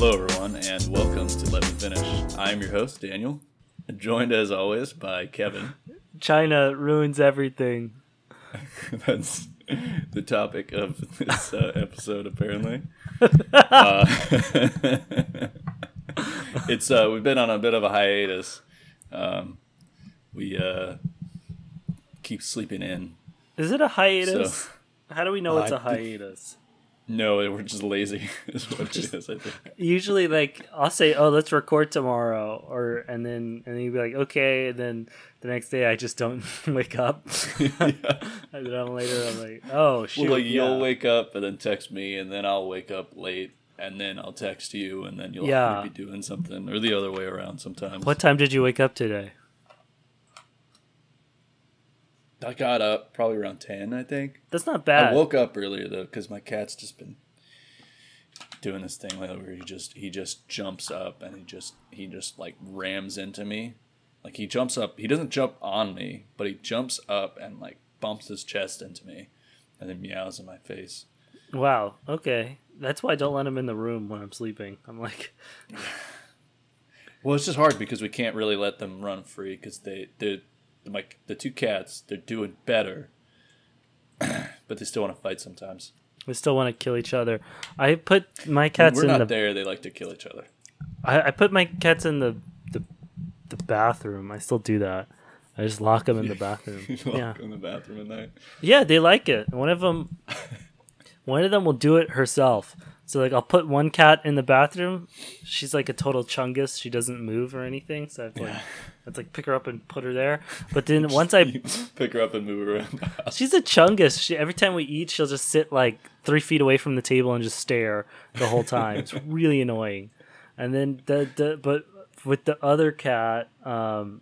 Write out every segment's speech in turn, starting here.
Hello, everyone, and welcome to Let Me Finish. I'm your host, Daniel, joined as always by Kevin. China ruins everything. That's the topic of this uh, episode, apparently. Uh, it's uh, we've been on a bit of a hiatus. Um, we uh, keep sleeping in. Is it a hiatus? So- How do we know it's a hiatus? No, we're just lazy. is what it is. I think. Usually, like I'll say, "Oh, let's record tomorrow," or and then and then you'd be like, "Okay," and then the next day I just don't wake up. and then I'm later, I'm like, "Oh shoot!" Well, like yeah. you'll wake up and then text me, and then I'll wake up late, and then I'll text you, and then you'll Yeah. be doing something, or the other way around. Sometimes. What time did you wake up today? I got up probably around ten, I think. That's not bad. I woke up earlier though because my cat's just been doing this thing lately where he just he just jumps up and he just he just like rams into me. Like he jumps up, he doesn't jump on me, but he jumps up and like bumps his chest into me, and then meows in my face. Wow. Okay. That's why I don't let him in the room when I'm sleeping. I'm like, Well, it's just hard because we can't really let them run free because they they my the two cats they're doing better, but they still want to fight sometimes. we still want to kill each other. I put my When cats we're in not the there. They like to kill each other. I, I put my cats in the, the the bathroom. I still do that. I just lock them in the bathroom. Yeah, in the bathroom at night. yeah, they like it. One of them, one of them will do it herself. So like, I'll put one cat in the bathroom. She's like a total chungus. She doesn't move or anything. So I have to like, have to like pick her up and put her there. But then once I pick her up and move her around. the house. She's a chungus. She, every time we eat, she'll just sit like three feet away from the table and just stare the whole time. it's really annoying. And then the, the but with the other cat, um,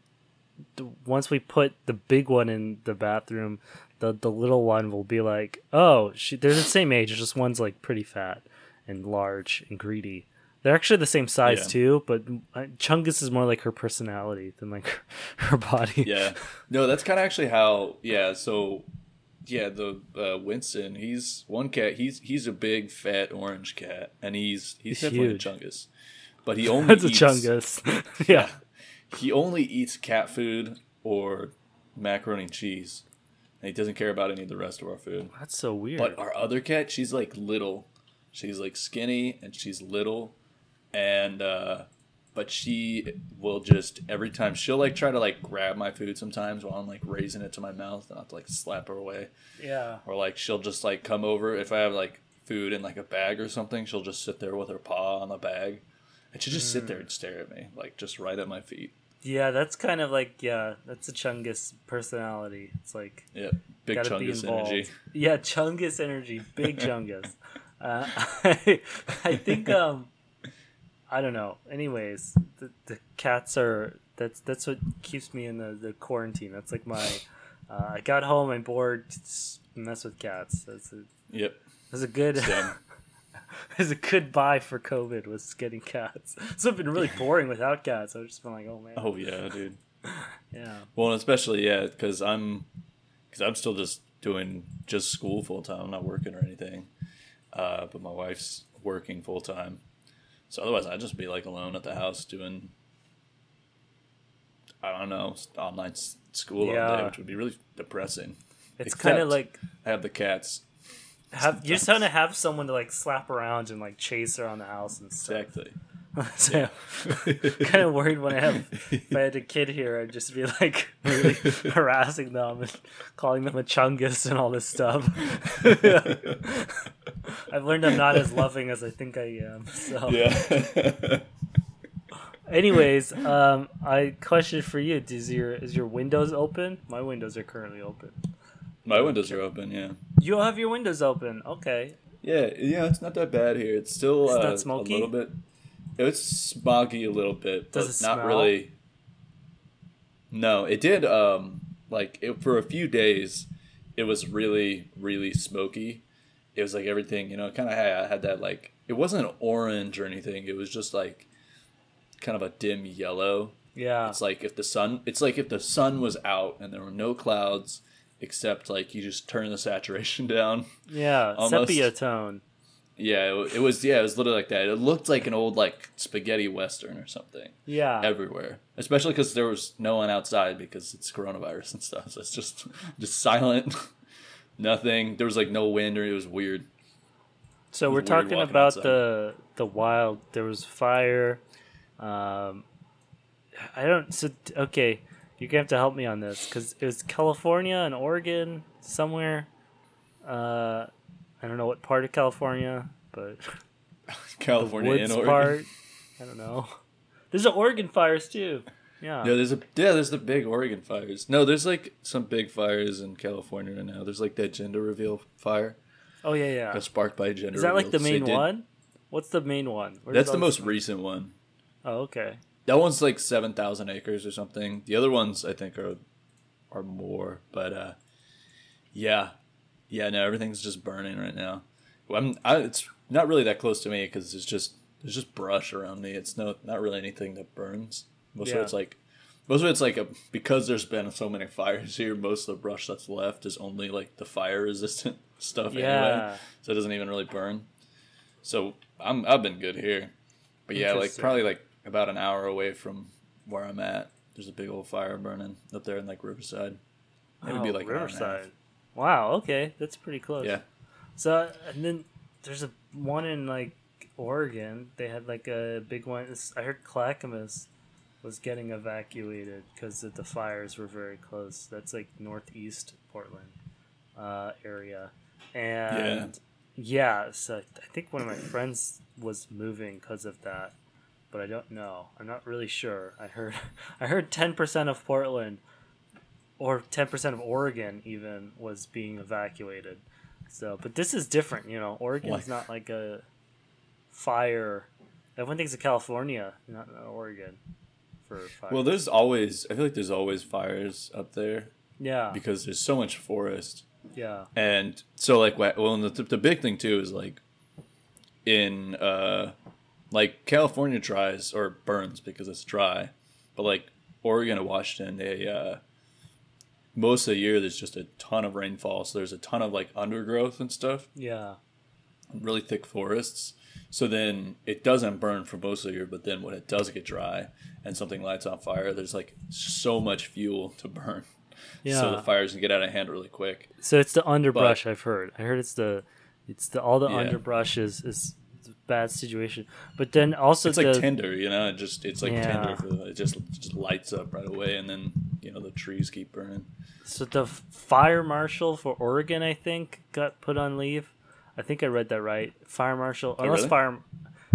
the, once we put the big one in the bathroom, the the little one will be like, oh, she, they're the same age. Just one's like pretty fat and large and greedy. They're actually the same size Yeah. too, but Chungus is more like her personality than like her, her body. yeah. No, that's kind of actually how. Yeah. So, yeah, the uh, Winston. He's one cat. He's he's a big fat orange cat, and he's he's, He's definitely huge. a chungus. But he only That's a Chungus. yeah. He only eats cat food or macaroni and cheese, and he doesn't care about any of the rest of our food. That's so weird. But our other cat, she's like little. She's like skinny and she's little, and uh, but she will just every time she'll like try to like grab my food sometimes while I'm like raising it to my mouth, and I have to like slap her away, yeah. or like she'll just like come over if I have like food in like a bag or something, she'll just sit there with her paw on the bag, and she'll just sit there and stare at me like just right at my feet. Yeah, that's kind of like yeah, that's a Chungus personality. It's like Yeah, big chungus energy. Yeah, Chungus energy, big Chungus. Uh, I, I think um, I don't know. Anyways, the, the cats are that's that's what keeps me in the, the quarantine. That's like my. Uh, I got home, I'm bored. Mess with cats. That's a Yep. that's a good. It's a good buy for COVID was getting cats. So I've been really boring without cats. I've just been like, oh man, Oh yeah, dude. yeah. Well, especially yeah, because I'm because I'm still just doing just school full time. I'm not working or anything, uh, but my wife's working full time. So otherwise, I'd just be like alone at the house doing I don't know online s- school all day, which would be really depressing. It's kind of like I have the cats have you just want to have someone to like slap around and like chase around the house and stuff. exactly. so, I'm kind of worried when I have if I had a kid here, I'd just be like really harassing them and calling them a chungus and all this stuff. I've learned I'm not as loving as I think I am. So, yeah. anyways, um, I question for you: Is your is your windows open? My windows are currently open. My windows are open. Yeah. You have your windows open. Okay. Yeah, yeah, it's not that bad here. It's still It's uh, a little bit. It's smoggy a little bit, but Does it not smell? really. No, it did. Um, like it, for a few days, it was really, really smoky. It was like everything, you know, kind of had, had that like it wasn't orange or anything. It was just like kind of a dim yellow. Yeah. It's like if the sun, it's like if the sun was out and there were no clouds, except like you just turn the saturation down. Yeah. Almost. Sepia tone. Yeah, it, it was. Yeah, it was literally like that. It looked like an old like spaghetti western or something Yeah. everywhere, especially because there was no one outside because it's coronavirus and stuff. So it's just just silent, nothing. There was like no wind or it was weird. So It we're weird talking about outside. the the wild. There was fire. Um, I don't. So okay, you're gonna have to help me on this because it was California and Oregon somewhere. Uh, I don't know what part of California, but California and Oregon. part. I don't know. There's the Oregon fires too. Yeah. Yeah, there's a yeah, there's the big Oregon fires. No, there's like some big fires in California right now. There's like that gender reveal fire Oh yeah, yeah. got sparked by gender. Is that like the main did- one? What's the main one? Where That's the most recent one. Oh, okay. That one's like seven thousand acres or something. The other ones I think are are more, but uh, yeah, yeah. No, everything's just burning right now. Well, I'm, I, it's not really that close to me because it's just there's just brush around me. It's no not really anything that burns. Most Yeah. of it's like most of it's like a, because there's been so many fires here. Most of the brush that's left is only like the fire resistant stuff anyway, so it doesn't even really burn. So I'm I've been good here, but yeah, like probably like about an hour away from where I'm at. There's a big old fire burning up there in like Riverside. It would be Oh, like an hour and a half. Riverside. Wow. Okay, that's pretty close. Yeah, So and then there's a one in like Oregon. They had like a big one. I heard Clackamas was getting evacuated because the fires were very close. That's like northeast Portland uh, area, and yeah. So I think one of my friends was moving because of that, but I don't know. I'm not really sure. I heard I heard ten percent of Portland or 10% of Oregon even was being evacuated. So, but this is different, you know. Oregon's not like a fire. Everyone thinks of California, not not Oregon for fire. Well, there's always I feel like there's always fires up there yeah, because there's so much forest. yeah, And so like well, and the, the big thing too is like in uh like California dries or burns because it's dry, but like Oregon and Washington, they uh most of the year there's just a ton of rainfall, so there's a ton of like undergrowth and stuff, yeah, really thick forests. So then it doesn't burn for most of the year, but then when it does get dry and something lights on fire, there's like so much fuel to burn. yeah. So the fires can get out of hand really quick. So it's the underbrush. I've heard. I heard it's the, it's the all the Yeah. underbrush is is bad situation. But then also It's the like tinder, you know. It just it's like Yeah. tinder for the, it just it just lights up right away, and then you know the trees keep burning. So the fire marshal for Oregon, I think, got put on leave. I think I read that right. Fire marshal, unless Oh, really? fire,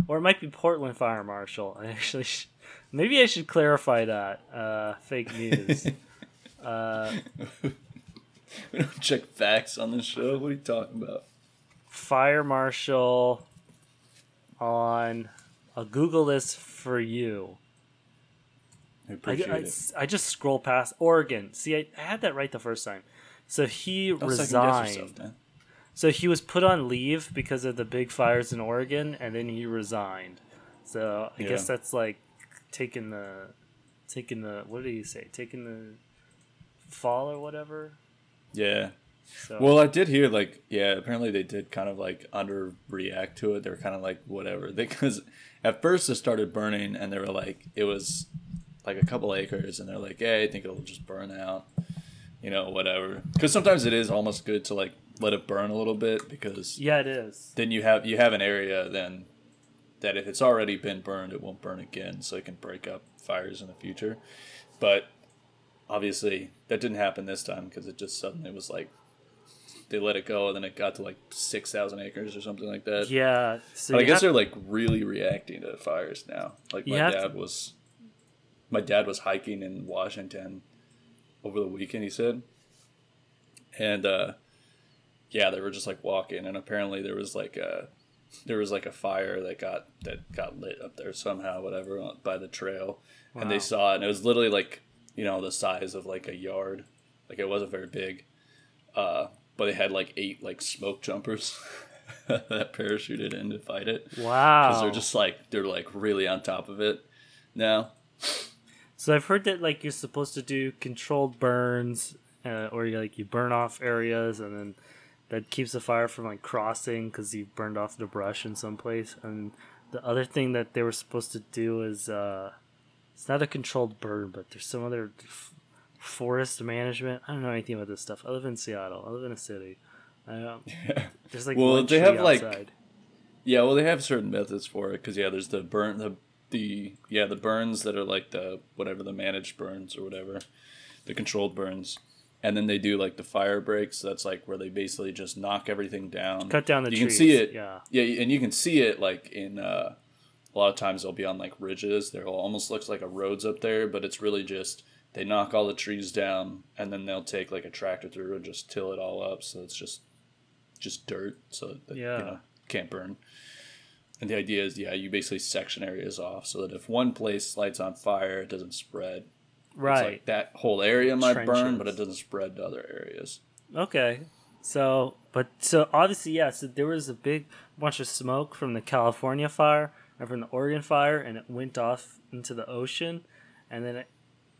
or it might be Portland fire marshal. I actually, sh- maybe I should clarify that. Uh, fake news. uh, we don't check facts on this show. What are you talking about? fire marshal on. I'll Google this for you. I I, appreciate I, it. I just scroll past Oregon. See, I, I had that right the first time. So he Don't resigned. yourself. So he was put on leave because of the big fires in Oregon, and then he resigned. So I guess that's like taking the, taking the what did he say? Taking the fall or whatever. Yeah. So Well, I did hear like yeah. Apparently, they did kind of like underreact to it. They were kind of like whatever. Because at first it started burning, and they were like it was like a couple acres, and they're like, yeah, I think it'll just burn out. You know, whatever. Because sometimes it is almost good to like let it burn a little bit because yeah, it is. then you have you have an area then that if it's already been burned, it won't burn again, so it can break up fires in the future. But obviously, that didn't happen this time because it just suddenly was like they let it go, and then it got to like six thousand acres or something like that. Yeah. So But I guess have- they're like really reacting to fires now. Like my dad to- was, my dad was hiking in Washington over the weekend. He said, and uh, yeah, they were just like walking, and apparently there was like a there was like a fire that got that got lit up there somehow, whatever, uh, by the trail, and they saw it, and it was literally like you know the size of like a yard, like it wasn't very big, uh, but it had like eight like smoke jumpers. that parachuted in to fight it wow. because they're just like they're like really on top of it now. So I've heard that like you're supposed to do controlled burns, uh, or you like you burn off areas, and then that keeps the fire from like crossing because you've burned off the brush in some place. And the other thing that they were supposed to do is uh, it's not a controlled burn, but there's some other f- forest management. I don't know anything about this stuff. I live in Seattle. I live in a city. Um, there's like Well, they have, like. Yeah, well, they have certain methods for it because yeah, there's the burn the the yeah the burns that are like the whatever the managed burns or whatever, the controlled burns, and then they do like the fire breaks. That's like where they basically just knock everything down, cut down the you trees. can see it. Yeah. Yeah, and you can see it like in uh, a lot of times they'll be on like ridges. There almost looks like a roads up there, but it's really just they knock all the trees down and then they'll take like a tractor through and just till it all up. So it's just just dirt, so that Yeah. you know can't burn. And the idea is, yeah, you basically section areas off so that if one place lights on fire, it doesn't spread. Right. like that whole area might burn, but it doesn't spread to other areas. Okay. So, but so obviously, yeah. So there was a big bunch of smoke from the California fire and from the Oregon fire, and it went off into the ocean, and then it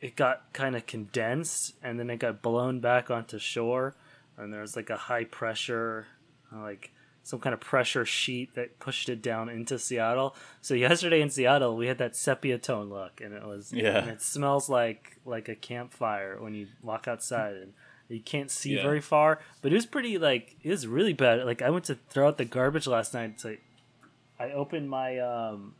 it got kind of condensed, and then it got blown back onto shore, and there was like a high pressure, like some kind of pressure sheet that pushed it down into Seattle. So yesterday in Seattle, we had that sepia tone look, and it was Yeah. and it smells like like a campfire when you walk outside and you can't see Yeah. very far. But it was pretty like it was really bad. Like I went to throw out the garbage last night. So I opened my um,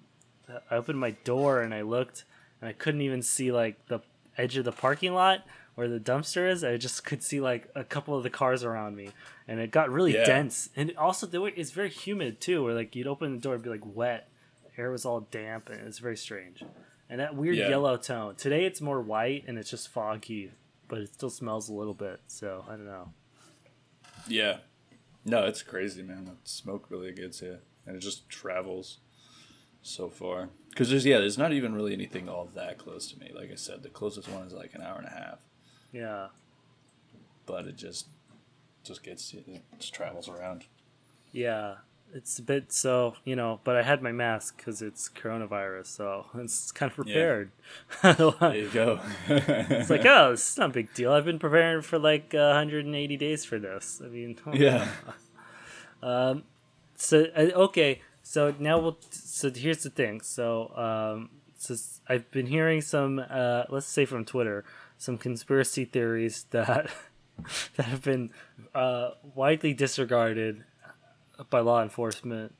I opened my door and I looked and I couldn't even see like the edge of the parking lot where the dumpster is. I just could see like a couple of the cars around me, and it got really Yeah. dense. And also, the way it's very humid too. Where like you'd open the door, it'd be like wet. Air was all damp, and it's very strange. And that weird Yeah. yellow tone. Today it's more white and it's just foggy, but it still smells a little bit. So I don't know. Yeah. No, it's crazy, man. That smoke really gets you, and it just travels so far. Because there's yeah, there's not even really anything all that close to me. Like I said, the closest one is like an hour and a half, Yeah. but it just just gets. It just travels around. Yeah, it's a bit so you know, but I had my mask because it's coronavirus, so it's kind of prepared. There you go. it's like, oh, it's not a big deal. I've been preparing for like uh, 180 days for this. I mean, yeah, So uh, okay, so now we'll. So here's the thing. So um, so I've been hearing some, uh, let's say from Twitter, some conspiracy theories that that have been uh, widely disregarded by law enforcement.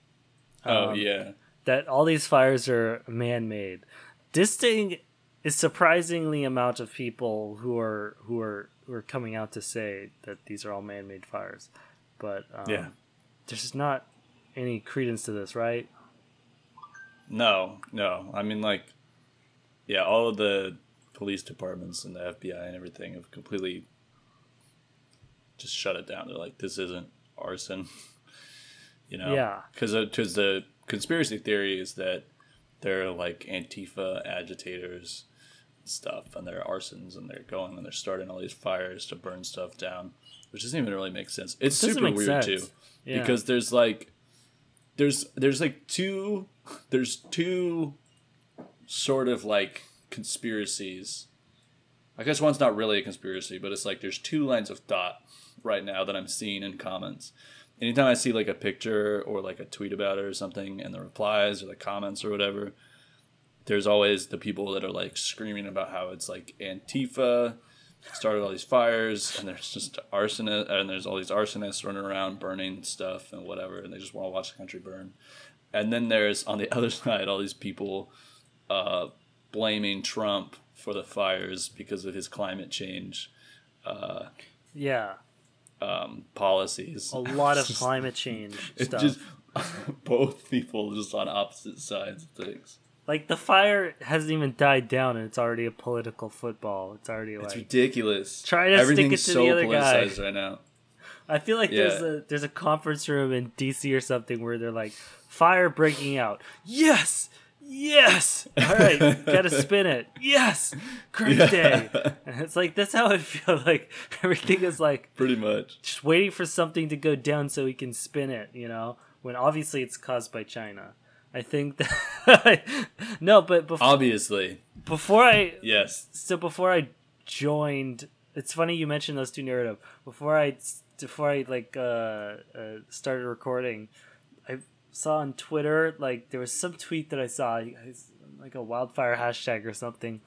oh Um, yeah, that all these fires are man-made. This thing is surprisingly amount of people who are who are who are coming out to say that these are all man-made fires, but um, yeah. there's just not any credence to this, right? No, no. I mean, like, yeah, all of the police departments and the FBI and everything have completely just shut it down. They're like, this isn't arson, you know? Yeah. Because because uh, the conspiracy theory is that they're like Antifa agitators and stuff, and they're arsons, and they're going and they're starting all these fires to burn stuff down, which doesn't even really make sense. It's super weird sense. too Yeah. because there's like there's there's like two there's two sort of like conspiracies. I guess one's not really a conspiracy but it's like there's two lines of thought right now that i'm seeing in comments. Anytime i see like a picture or like a tweet about it or something and the replies or the comments or whatever there's always the people that are like screaming about how it's like antifa started all these fires and there's just arsonist and there's all these arsonists running around burning stuff and whatever and they just want to watch the country burn. And then there's on the other side all these people uh, blaming trump for the fires because of his climate change uh, Yeah, um, policies. A lot of climate change it's stuff. just both people just on opposite sides of things like the fire hasn't even died down, and it's already a political football. It's already it's like ridiculous Try to stick it to so the other guy. right now I feel like there's a there's a conference room in DC or something where they're like fire breaking out. Yes, yes. All right, gotta spin it. Yes, great Yeah. day. And it's like that's how I feel. Like everything is like pretty much just waiting for something to go down so we can spin it. You know, when obviously it's caused by China. I think that no, but before obviously before I yes so before I joined, it's funny you mentioned those two narrative. Before I before I like uh, uh, started recording, I saw on Twitter like there was some tweet that I saw like a wildfire hashtag or something,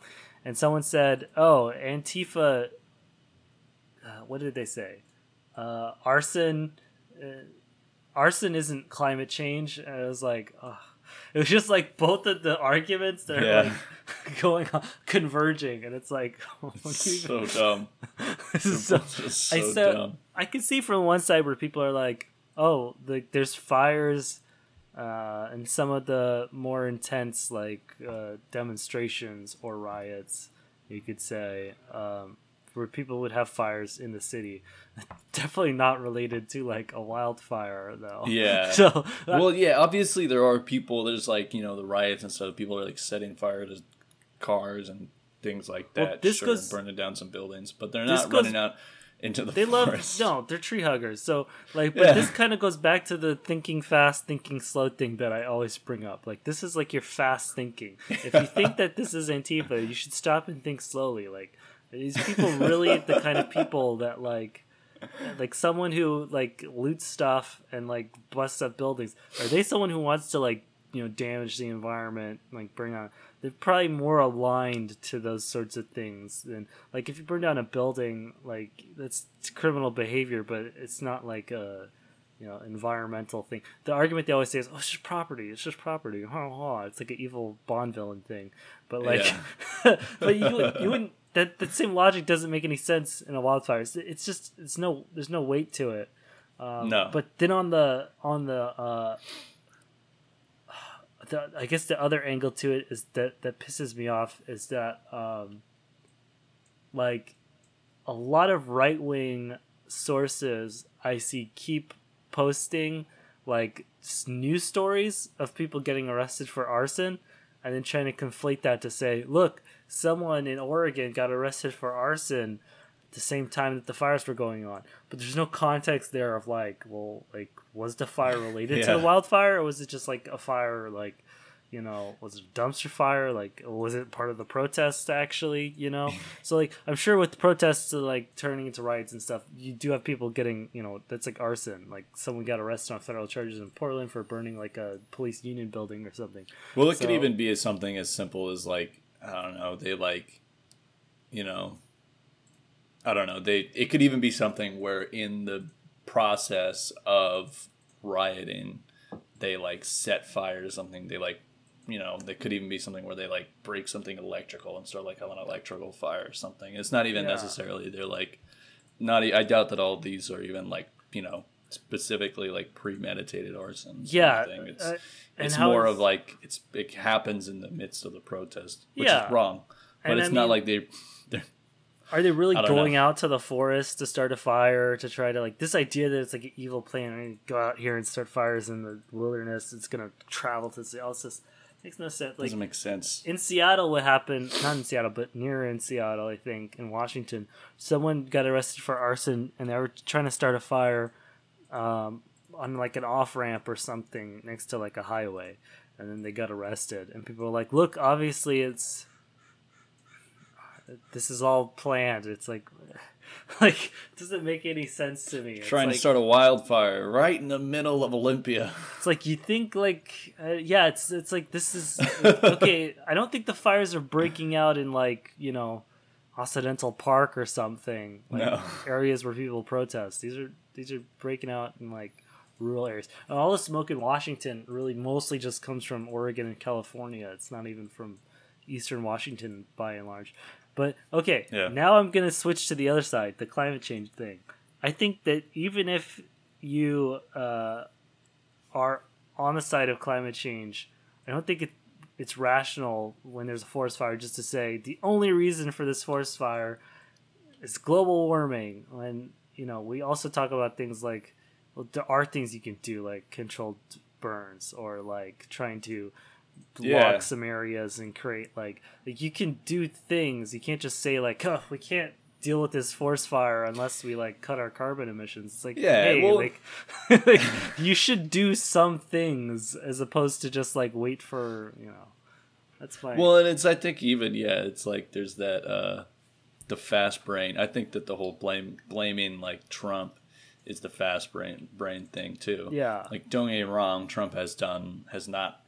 and someone said, "Oh, Antifa." Uh, what did they say? Uh, arson. Uh, arson isn't climate change. And I was like, oh. it was just like both of the arguments that Yeah. are like going on, converging, and it's like, do so dumb. this is so, It's just I so dumb. I can see from one side where people are like, oh, the, there's fires, uh, and some of the more intense like uh, demonstrations or riots, you could say, um, where people would have fires in the city. Definitely not related to like a wildfire though. Yeah. So uh, well, yeah, obviously there are people. There's like you know the riots and stuff. People are like setting fire to cars and things like Well, that. this sure, goes- burning down some buildings, but they're not goes- running out into the they love forest. no they're tree huggers so like but Yeah. this kind of goes back to the thinking fast thinking slow thing that i always bring up like this is like your fast thinking if you think that this is antifa you should stop and think slowly like these people really the kind of people that like like someone who like loots stuff and like busts up buildings. Are they someone who wants to like you know damage the environment like bring on they're probably more aligned to those sorts of things than like if you burn down a building like that's criminal behavior but it's not like a you know environmental thing. The argument they always say is oh it's just property it's just property ha, ha. it's like an evil bond villain thing. But like but you, you wouldn't that that same logic doesn't make any sense in a wildfire it's, it's just it's no there's no weight to it um, No. but then on the on the uh the, I guess the other angle to it is that that pisses me off is that um, like a lot of right wing sources I see keep posting like news stories of people getting arrested for arson and then trying to conflate that to say, look, someone in Oregon got arrested for arson at the same time that the fires were going on. But there's no context there of like, well, like was the fire related to the wildfire or was it just like a fire like you know, was it a dumpster fire? Like, was it part of the protests actually? You know, so like, I'm sure with the protests uh, like turning into riots and stuff, you do have people getting, you know, that's like arson. Like, someone got arrested on federal charges in Portland for burning like a police union building or something. Well, it could even be as something as simple as like I don't know. They like, you know, I don't know. They it could even be something where in the process of rioting, they like set fire to something. They like, you know, they could even be something where they like break something electrical and start like having an electrical fire or something. It's not even Yeah. necessarily they're like, not. I doubt that all these are even like you know specifically like premeditated arson. Yeah, thing. It's, uh, it's more of like it's it happens in the midst of the protest, which Yeah. is wrong. But And it's I not mean- like they they're Are they really going know. out to the forest to start a fire to try to like this idea that it's like an evil plan and go out here and start fires in the wilderness? It's gonna travel to the all this just makes no sense. Like doesn't make sense. in Seattle, what happened? Not in Seattle, but near in Seattle, I think, in Washington. Someone got arrested for arson, and they were trying to start a fire um, on like an off ramp or something next to like a highway, and then they got arrested. And people were like, "Look, obviously it's this is all planned." It's like, like doesn't make any sense to me. It's Trying like, to start a wildfire right in the middle of Olympia. It's like you think like uh, yeah, it's it's like this is okay. I don't think the fires are breaking out in like you know, Occidental Park or something. Like No. areas where people protest. These are these are breaking out in like rural areas. And all the smoke in Washington really mostly just comes from Oregon and California. It's not even from Eastern Washington by and large. But okay, Yeah. now I'm gonna switch to the other side, the climate change thing. I think that even if you uh, are on the side of climate change, I don't think it, it's rational when there's a forest fire just to say the only reason for this forest fire is global warming. When you know we also talk about things like well, there are things you can do like controlled burns or like trying to Yeah. some areas and create like like you can do things. You can't just say like oh we can't deal with this forest fire unless we like cut our carbon emissions. It's like Yeah, hey, well- like, like you should do some things as opposed to just like wait for you know. That's fine. Well, and it's I think even yeah, it's like there's that uh the fast brain. I think that the whole blame blaming like Trump is the fast brain brain thing too. Yeah. Like don't get me wrong, Trump has done has not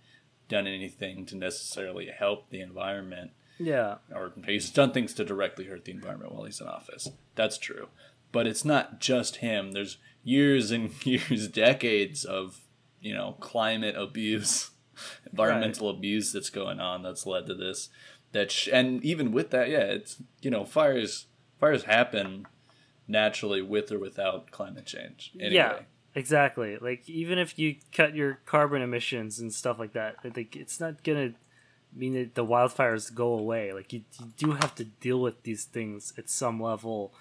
done anything to necessarily help the environment Yeah. or he's done things to directly hurt the environment while he's in office. That's true. But it's not just him. There's years and years, decades of, you know, climate abuse, environmental abuse that's going on that's led to this. That sh- and even with that, yeah, it's you know, fires fires happen naturally with or without climate change. Anyway. Yeah. Exactly. Like even if you cut your carbon emissions and stuff like that, I think it's not gonna mean that the wildfires go away. Like you, you do have to deal with these things at some level,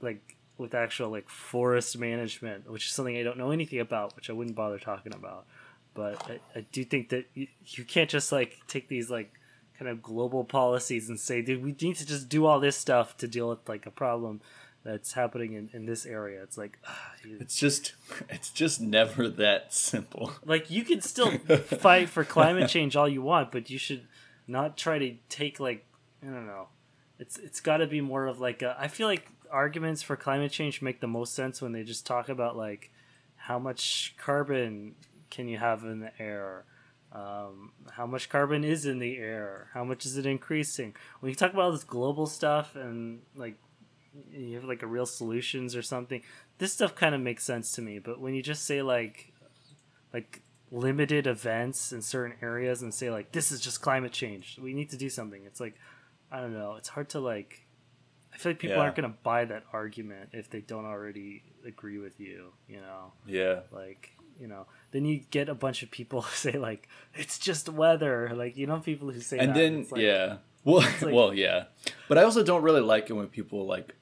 like with actual like forest management, which is something I don't know anything about, which I wouldn't bother talking about. But I, I do think that you, you can't just like take these like kind of global policies and say, dude, we need to just do all this stuff to deal with like a problem that's happening in, in this area. It's like, ah, It's just it's just never that simple. like you can still fight for climate change all you want, but you should not try to take like I don't know. It's it's got to be more of like a, I feel like arguments for climate change make the most sense when they just talk about like how much carbon can you have in the air. Um, how much carbon is in the air? How much is it increasing? When you talk about all this global stuff and like you have like a real solutions or something, this stuff kind of makes sense to me. But when you just say like like limited events in certain areas and say like this is just climate change we need to do something it's like i don't know it's hard to like i feel like people Yeah. aren't going to buy that argument if they don't already agree with you you know Yeah. like you know then you get a bunch of people who say like it's just weather like you know people who say and that, then like, yeah well like- well yeah but i also don't really like it when people like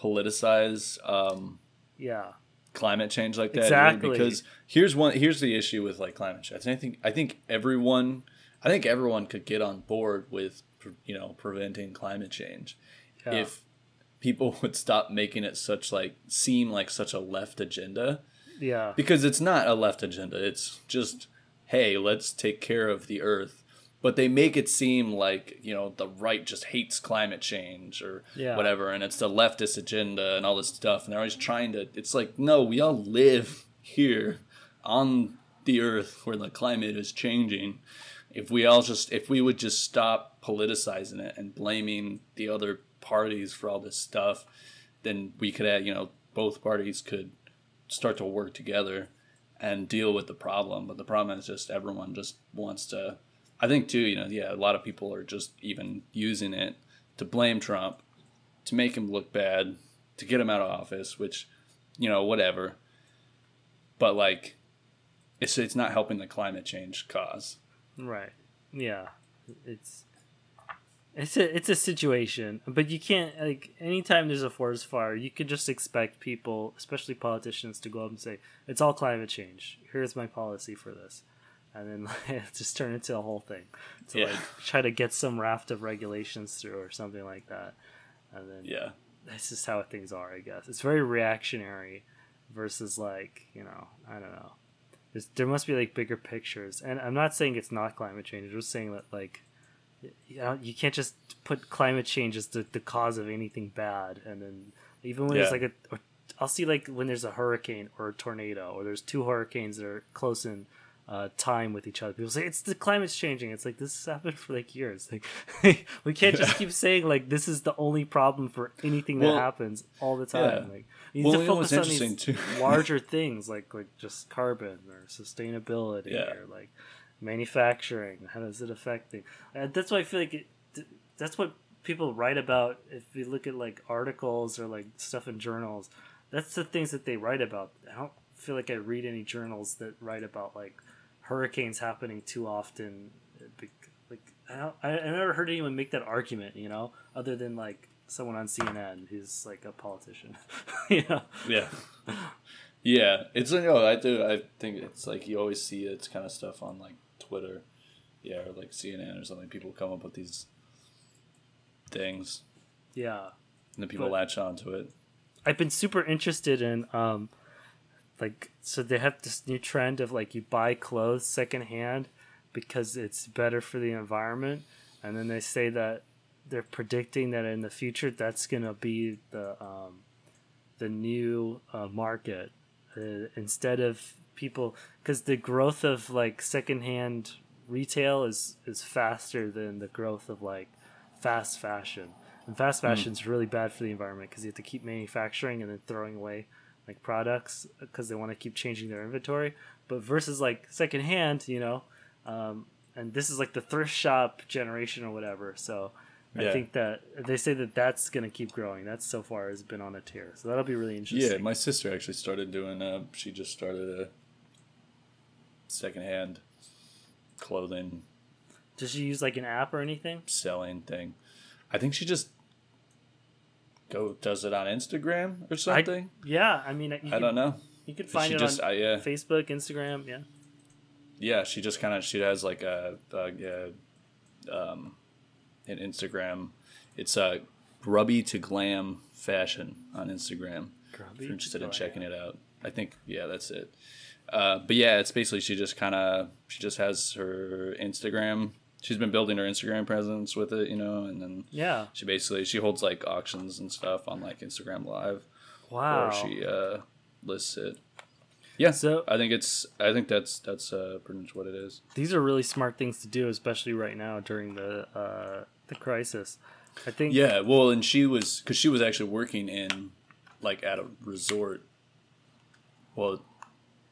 politicize um yeah. climate change like that Exactly. because here's one here's the issue with like climate change. I think i think everyone i think everyone could get on board with you know preventing climate change yeah. if people would stop making it such like seem like such a left agenda. Yeah. Because it's not a left agenda. It's just hey let's take care of the earth but they make it seem like you know the right just hates climate change or Yeah. whatever and it's the leftist agenda and all this stuff and they're always trying to it's like no we all live here on the earth where the climate is changing if we all just if we would just stop politicizing it and blaming the other parties for all this stuff then we could have you know both parties could start to work together and deal with the problem. But the problem is just everyone just wants to. I think too, you know, yeah, a lot of people are just even using it to blame Trump, to make him look bad, to get him out of office, which, you know, whatever. But like, it's it's not helping the climate change cause. Right. Yeah. It's it's a it's a situation, but you can't like anytime there's a forest fire, you can just expect people, especially politicians, to go up and say it's all climate change. Here's my policy for this, and then like, just turn into a whole thing to Yeah. like try to get some raft of regulations through or something like that, and then Yeah, that's just how things are, I guess. It's very reactionary versus like, you know, I don't know. There's, there must be like bigger pictures. And I'm not saying it's not climate change. I'm just saying that like you, know, you can't just put climate change as the, the cause of anything bad and then even when there's like a or I'll see like when there's a hurricane or a tornado or there's two hurricanes that are close in uh, time with each other. People say it's the climate's changing. It's like this has happened for like years. Like we can't just keep saying like this is the only problem for anything that happens all the time. yeah. Like you need you to focus on these too? larger things like like just carbon or sustainability Yeah. or like manufacturing. How does it affect things? Uh, that's why I feel like it, th- that's what people write about. If you look at like articles or like stuff in journals, that's the things that they write about. I don't feel like I read any journals that write about like hurricanes happening too often. Like I don't, I, I never heard anyone make that argument. You know, other than like someone on CNN who's like a politician. you know. yeah, yeah. It's like oh, I do. I think it's like you always see it's kind of stuff on like Twitter, yeah, or like CNN or something. People come up with these things, Yeah. and then people But- latch onto it. I've been super interested in um like so they have this new trend of like you buy clothes secondhand because it's better for the environment and then they say that they're predicting that in the future that's going to be the um the new uh, market uh, instead of people because the growth of like secondhand retail is is faster than the growth of like fast fashion. And fast fashion is really bad for the environment because you have to keep manufacturing and then throwing away like products because they want to keep changing their inventory but versus like secondhand you know um, and this is like the thrift shop generation or whatever so I Yeah. think that they say that that's going to keep growing. That's so far has been on a tear, so that'll be really interesting. Yeah, my sister actually started doing. Uh, she just started a secondhand clothing Does she use like an app or anything? selling thing. I think she just go does it on Instagram or I, something. yeah, I mean, I, can, don't know. You can find she it just, on I, yeah, Facebook, Instagram. Yeah, yeah. She just kind of she has like a, a yeah, um, an Instagram. It's uh, grubby to glam fashion on Instagram. if you're interested in checking it out. I think yeah, that's it. Uh, but yeah, it's basically she just kind of she just has her Instagram. She's been building her Instagram presence with it, you know, and then Yeah. she basically she holds like auctions and stuff on like Instagram Live, Wow. or she uh, lists it. Yeah, So- I think it's I think that's that's uh, pretty much what it is. These are really smart things to do, especially right now during the uh, the crisis. I think. Yeah, well, and she was because she was actually working in like at a resort. Well,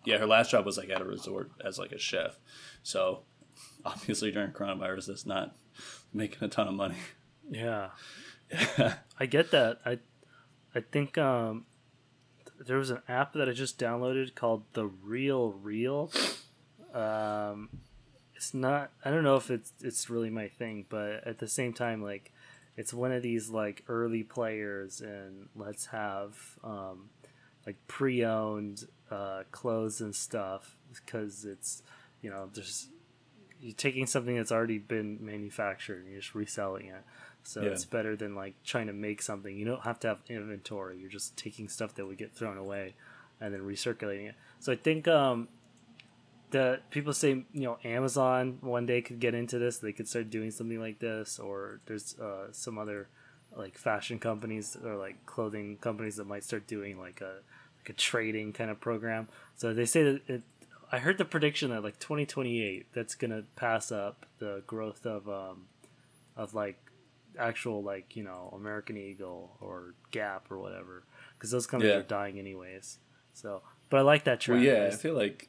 yeah, her last job was like at a resort as like a chef. So obviously during coronavirus, that's not making a ton of money. Yeah. I get that. I I think um there was an app that I just downloaded called The Real Real. Um it's not I don't know if it's it's really my thing, but at the same time like it's one of these like early players and let's have um like pre-owned uh clothes and stuff because it's you know there's you're taking something that's already been manufactured and you're just reselling it. So Yeah. it's better than like trying to make something. You don't have to have inventory. You're just taking stuff that would get thrown away and then recirculating it. So I think um, that people say you know Amazon one day could get into this. They could start doing something like this, or there's uh, some other like fashion companies or like clothing companies that might start doing like a like a trading kind of program. So they say that it. I heard the prediction that like 2028 that's gonna pass up the growth of um of like actual like you know American Eagle or Gap or whatever because those companies Yeah. are dying anyways. So, but I like that Well, trend. yeah, I feel like.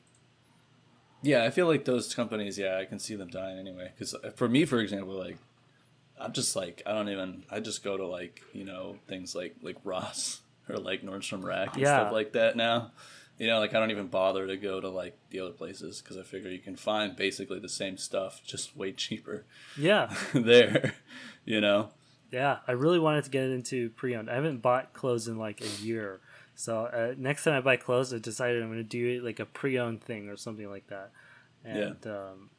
Yeah, I feel like those companies. Yeah, I can see them dying anyway. Because for me, for example, like, I'm just like I don't even. I just go to like you know things like like Ross or like Nordstrom Rack and Yeah. stuff like that now. You know, like I don't even bother to go to like the other places because I figure you can find basically the same stuff, just way cheaper yeah, there. You know. yeah. I really wanted to get into pre-owned. I haven't bought clothes in like a year. So uh, next time I buy clothes, I decided I'm going to do like a pre-owned thing or something like that. And um,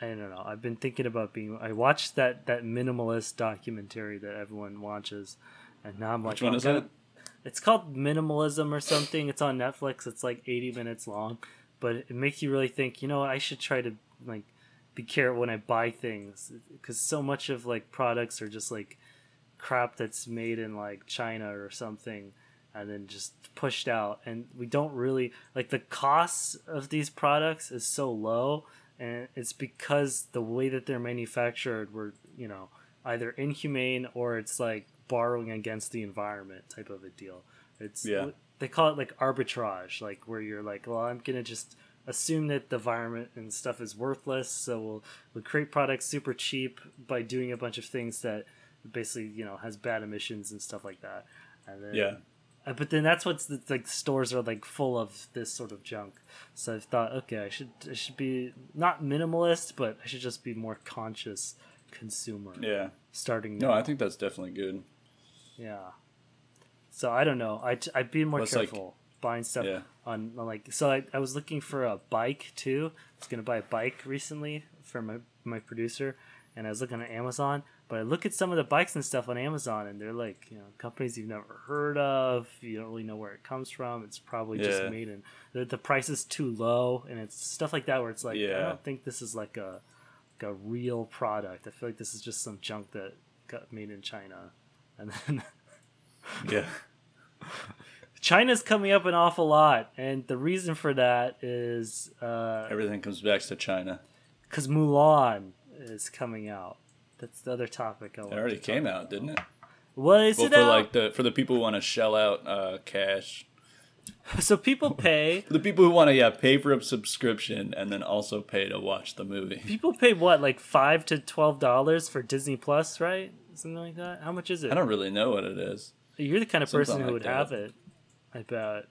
I don't know. I've been thinking about being. I watched that that minimalist documentary that everyone watches, and now I'm like, Which one I'm is gonna- that? It's called Minimalism or something. It's on Netflix. It's like 80 minutes long, but it makes you really think. You know, I should try to like be careful when I buy things because so much of like products are just like crap that's made in like China or something and then just pushed out and we don't really like the costs of these products is so low and it's because the way that they're manufactured were you know either inhumane or it's like borrowing against the environment type of a deal it's Yeah. they call it like arbitrage like where you're like well i'm gonna just assume that the environment and stuff is worthless so we'll, we'll create products super cheap by doing a bunch of things that basically you know has bad emissions and stuff like that and then Yeah. uh, but then that's what's the, like stores are like full of this sort of junk. So I thought, okay, I should I should be not minimalist, but I should just be more conscious consumer. Yeah. Starting No, now. I think that's definitely good. Yeah. So I don't know. I I'd be more it's like- careful buying stuff Yeah. on on, like. So I, I was looking for a bike too. I was gonna buy a bike recently for my my producer, and I was looking at Amazon. But I look at some of the bikes and stuff on Amazon, and they're like, you know, companies you've never heard of. You don't really know where it comes from. It's probably just made in the, the price is too low, and it's stuff like that where it's like, yeah. I don't think this is like a like a real product. I feel like this is just some junk that got made in China, and then Yeah. China's coming up an awful lot, and the reason for that is uh, Everything comes back to China. because Mulan is coming out. That's the other topic. I It already to came out, didn't it? What is Well, it for out? like the for the people who want to shell out uh, cash, so people pay. the people who want to yeah pay for a subscription and then also pay to watch the movie. People pay what, like five to twelve dollars for Disney Plus, right? Something like that. How much is it? I don't really know what it is. You're the kind of Something person who like would that. have it. I bet.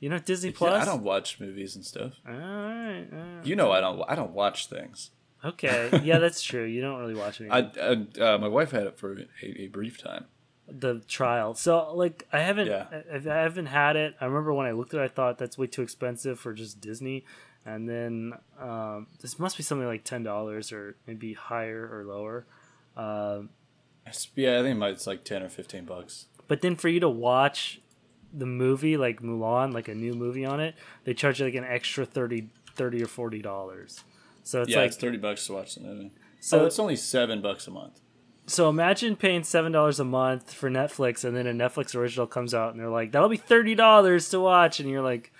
You know Disney Yeah, Plus. I don't watch movies and stuff. All right. all right. You know I don't I don't watch things. Okay. Yeah, that's true. You don't really watch I, anything. I uh, my wife had it for a, a brief time. the trial. So like I haven't Yeah. I, I haven't had it. I remember when I looked at it I thought that's way too expensive for just Disney. And then um, this must be something like ten dollars or maybe higher or lower. Uh, it's- yeah, I think it's like ten or fifteen bucks. but then for you to watch the movie like Mulan, like a new movie on it, they charge you like an extra 30, 30 or forty dollars. So it's yeah, like it's thirty bucks to watch the movie. so oh, it's only seven bucks a month. So imagine paying seven dollars a month for Netflix, and then a Netflix original comes out, and they're like, "That'll be thirty dollars to watch," and you're like,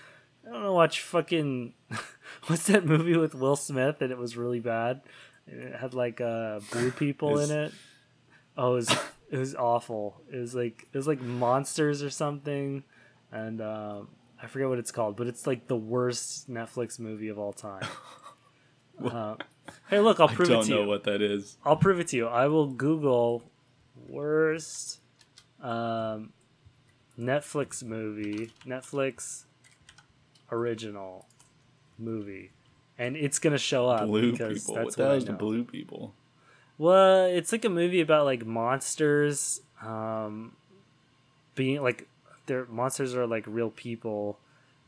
"I don't know, watch fucking what's that movie with Will Smith?" And it was really bad. It had like uh, blue people in it. Oh, it was it was awful. It was like it was like monsters or something, and um, I forget what it's called, but it's like the worst Netflix movie of all time. Uh, hey, look, I'll prove it to you. I don't know you. what that is. I'll prove it to you. I will Google worst um, Netflix movie, Netflix original movie, and it's gonna show up Blue because people. that's What the what the blue people? Well, it's like a movie about like monsters, um, being like their monsters are like real people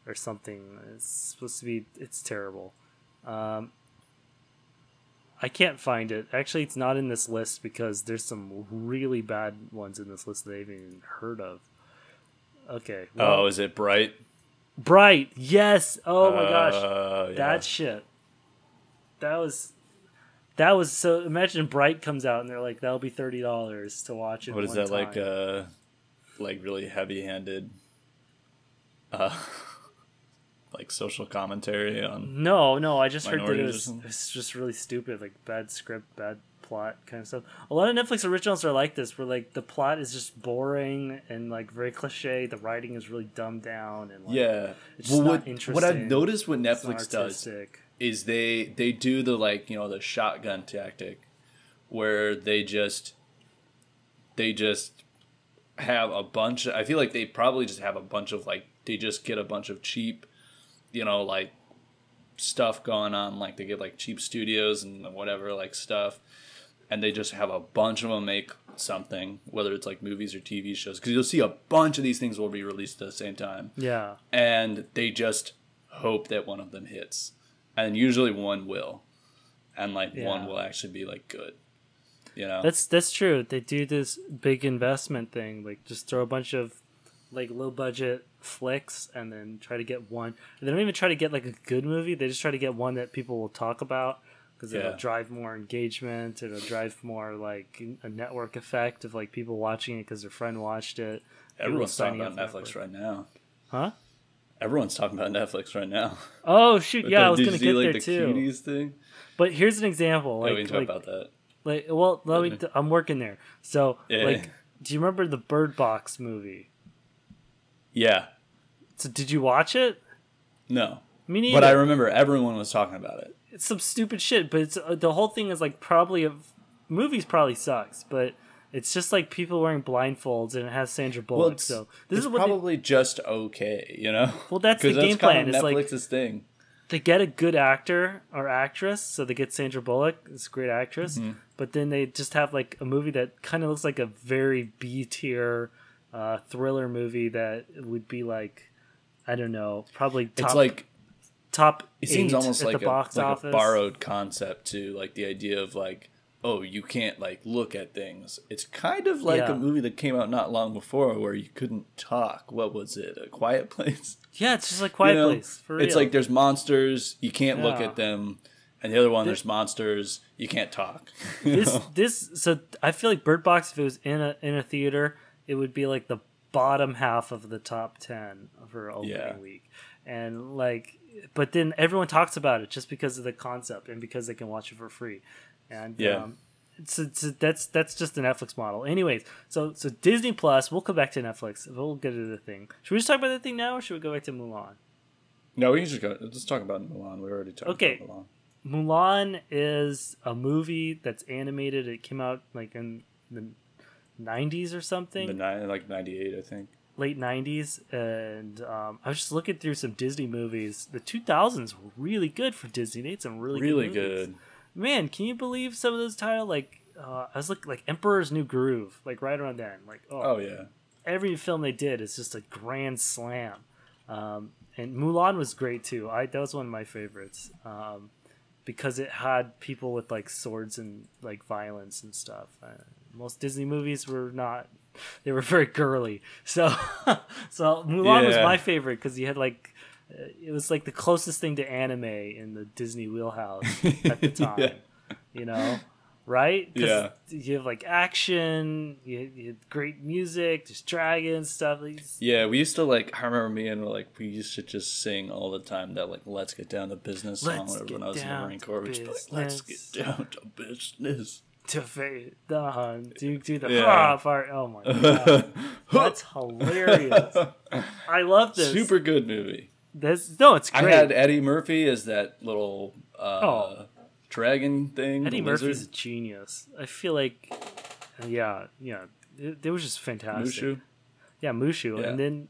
or something. It's supposed to be. It's terrible. Um, I can't find it. Actually, it's not in this list because there's some really bad ones in this list that I haven't even heard of. Okay. well, Oh, is it bright? Bright. Yes. Oh my gosh. Uh, yeah. That shit. That was. That was so. Imagine Bright comes out and they're like, "That'll be thirty dollars to watch it." what is that like? Uh, like really heavy-handed. Uh, like social commentary on. No, no. I just heard that it was. It's just really stupid, like bad script, bad plot, kind of stuff. A lot of Netflix originals are like this, where like the plot is just boring and like very cliche. The writing is really dumbed down and like, Yeah. Well, not what, what I've noticed what Netflix does is they they do the like you know the shotgun tactic where they just they just have a bunch i feel like they probably just have a bunch of like they just get a bunch of cheap you know like stuff going on like they get like cheap studios and whatever like stuff and they just have a bunch of them make something whether it's like movies or tv shows because you'll see a bunch of these things will be released at the same time Yeah. and they just hope that one of them hits and usually one will and like one will actually be like good you know That's that's true. They do this big investment thing, like just throw a bunch of like low budget flicks and then try to get one. They don't even try to get like a good movie. They just try to get one that people will talk about because it'll drive more engagement. It'll drive more like a network effect of like people watching it because their friend watched it. Everyone's talking about netflix right now Huh? everyone's talking about netflix right now Oh shoot! Yeah, the- I was gonna get like, there the too. cuties thing But here's an example. yeah, we Like, can talk like about that Like, well, let me. I'm working there. So, Yeah. like, do you remember the Bird Box movie? yeah So, did you watch it? no Me neither. but i remember everyone was talking about it it's some stupid shit, but it's uh, the whole thing is like probably a movies probably sucks, but it's just like people wearing blindfolds and it has Sandra Bullock. well so this is what they, probably just okay you know Well, that's the game kind plan, of it's like- netflix's thing they get a good actor or actress, so they get Sandra Bullock, it's a great actress, Mm-hmm. but then they just have like a movie that kind of looks like a very B tier uh, thriller movie that would be like, I don't know, probably top, it's like top. it seems almost like, a, like a borrowed concept to like the idea of like oh you can't like look at things it's kind of like Yeah. a movie that came out not long before where you couldn't talk what was it a quiet place Yeah, it's just like Quiet You know? Place. It's like there's monsters you can't look at them and the other one there's monsters you can't talk You this know? this so I feel like Bird Box if it was in a in a theater, it would be like the bottom half of the top 10 for opening Yeah. week. And like but then everyone talks about it just because of the concept and because they can watch it for free. And Yeah. um it's, it's that's that's just the Netflix model. Anyways, so so Disney Plus, we'll come back to Netflix. We'll get to the thing. Should we just talk about the thing now or should we go back to Mulan? No, we can just go. Let's talk about Mulan. We already talked Okay. about Milan. Mulan is a movie that's animated. It came out like in the 90s or something. The nine, like '98, I think. Late 90s and um, i was just looking through some disney movies. The 2000s were really good for disney. They had some really, Really good, movies. good. man can you believe some of those titles? Like uh, i was looking like emperor's new groove like right around then. Like oh, Oh yeah. every film they did is just a grand slam. Um, and mulan was great too. I that was one of my favorites um, because it had people with like swords and like violence and stuff. Uh, most disney movies were not they were very girly so so mulan was my favorite because you had like uh, it was like the closest thing to anime in the disney wheelhouse at the time Yeah. you know right 'Cause Yeah. you have like action you, you have great music there's dragons stuff like, Yeah, we used to like. I remember me and like we used to just sing all the time that like "Let's get down to business" song. Whenever when I was in the Marine Corps, we just like, "Let's get down to business." To fade the hun do do the Yeah. part oh my god that's hilarious i love this Super good movie. this no it's I great had Eddie Murphy as that little uh, Oh. dragon thing. eddie murphy's a genius i feel like yeah yeah it, it was just fantastic Mushu. Yeah, Mushu. Yeah. And then,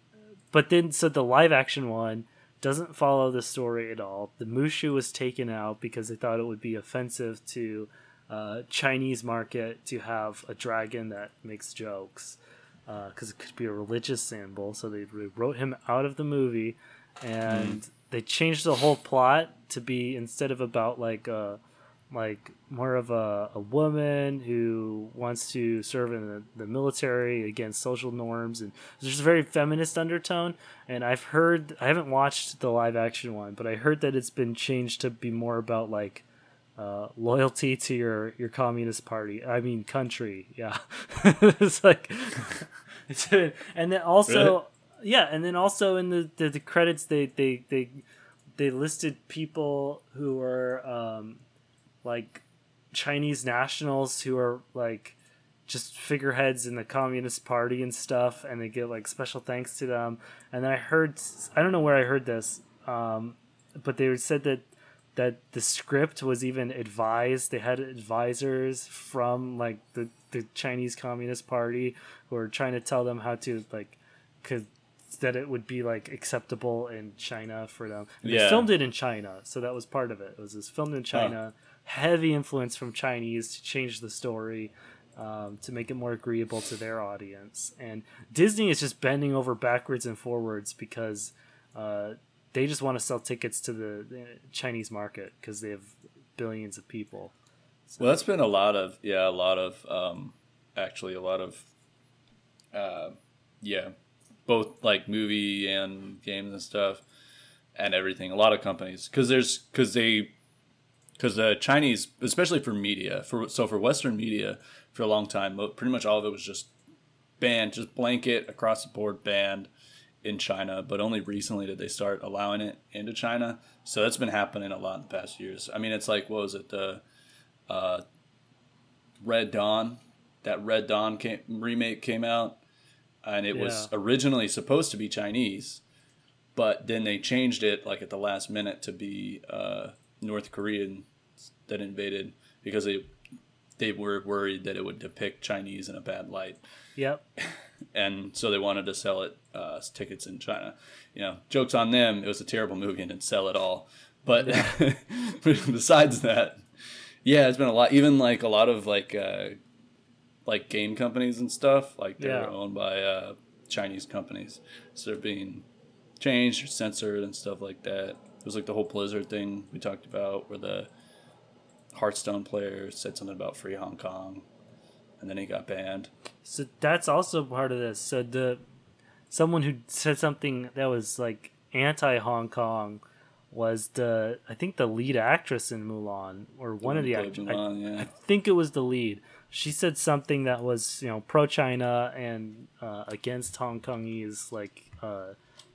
but then, so the live action one doesn't follow the story at all. The Mushu was taken out because they thought it would be offensive to uh, Chinese market to have a dragon that makes jokes because it could be a religious symbol. So they they wrote him out of the movie, and they changed the whole plot to be instead of about like uh like more of a, a woman who wants to serve in the, the military against social norms and there's a very feminist undertone and i've heard i haven't watched the live action one but i heard that it's been changed to be more about like uh, loyalty to your your communist party. I mean country. Yeah. It's like and then also yeah and then also in the, the, the credits they they they they listed people who were um, like Chinese nationals who are like just figureheads in the Communist Party and stuff, and they give like special thanks to them. And then I heard, I don't know where I heard this, um, but they said that that the script was even advised. They had advisors from like the the Chinese Communist Party who were trying to tell them how to like, cause that it would be like acceptable in China for them. And They filmed it in China, so that was part of it. It was this filmed in China, heavy influence from Chinese to change the story. Um, to make it more agreeable to their audience, and Disney is just bending over backwards and forwards because uh, they just want to sell tickets to the, the Chinese market because they have billions of people. Well, that's been a lot of yeah, a lot of um, actually a lot of uh, yeah, both like movie and games and stuff and everything. A lot of companies because there's because they because the Chinese, especially for media, for so for Western media, for a long time, pretty much all of it was just banned, just blanket across the board banned in China. But only recently did they start allowing it into China. So that's been happening a lot in the past years. I mean, it's like what was it the uh, Red Dawn? That Red Dawn came, remake came out, and it was originally supposed to be Chinese, but then they changed it like at the last minute to be uh, North Korean that invaded because they they were worried that it would depict Chinese in a bad light, Yep. and so they wanted to sell it uh, as tickets in China. You know, jokes on them. It was a terrible movie and didn't sell at all. But besides that, yeah, it's been a lot. Even like a lot of like uh, like game companies and stuff. Like they're Yeah. owned by uh, Chinese companies, so they're being changed or censored and stuff like that. It was like the whole Blizzard thing we talked about, where the Hearthstone player said something about free Hong Kong, and then he got banned. So that's also part of this. So the someone who said something that was like anti Hong Kong was the I think the lead actress in Mulan or one of the actors. I, yeah. I think it was the lead. she said something that was you know pro China and uh, against Hong Kongese like uh,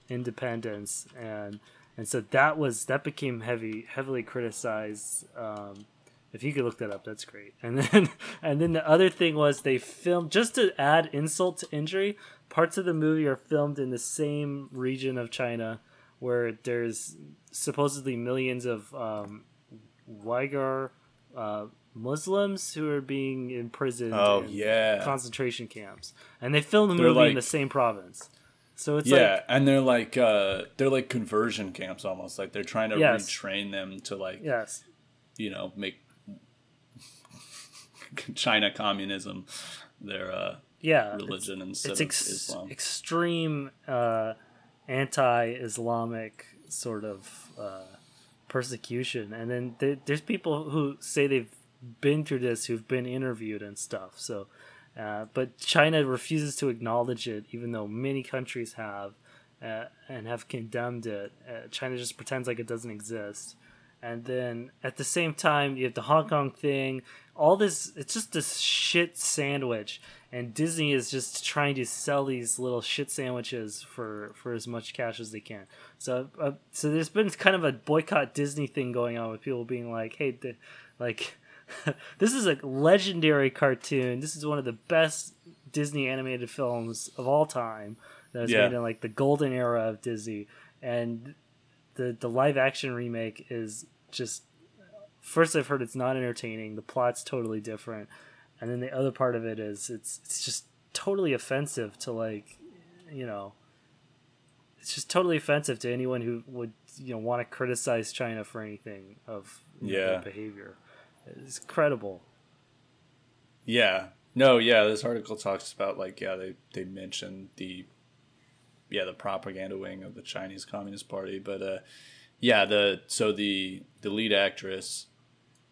independence and and so that was that became heavy heavily criticized. Um, if you could look that up, that's great. And then and then the other thing was they filmed just to add insult to injury. Parts of the movie are filmed in the same region of China where there's supposedly millions of um, Uyghur uh, Muslims who are being imprisoned Oh, in yeah. concentration camps, and they filmed the They're movie in the same province. So it's yeah, like and they're like uh they're like conversion camps almost. Like they're trying to Yes. retrain them to like yes, you know make China communism their uh yeah, religion instead it's ex- Islam. extreme uh, anti-Islamic sort of uh, persecution, and then there, there's people who say they've been through this, who've been interviewed and stuff. So, uh, but China refuses to acknowledge it, even though many countries have uh, and have condemned it. Uh, China just pretends like it doesn't exist. And then at the same time, you have the Hong Kong thing. All this, it's just this shit sandwich. And Disney is just trying to sell these little shit sandwiches for, for as much cash as they can. So, uh, so there's been kind of a boycott Disney thing going on with people being like, "Hey, the, like, this is a legendary cartoon. This is one of the best Disney animated films of all time. That was Yeah. made in like the golden era of Disney, and the the live action remake is just first I've heard it's not entertaining. The plot's totally different, and then the other part of it is it's it's just totally offensive to like you know it's just totally offensive to anyone who would you know want to criticize China for anything of Yeah. behavior. It's credible. Yeah. No, yeah, this article talks about like yeah, they they mentioned the yeah, the propaganda wing of the Chinese Communist Party, but uh yeah, the so the the lead actress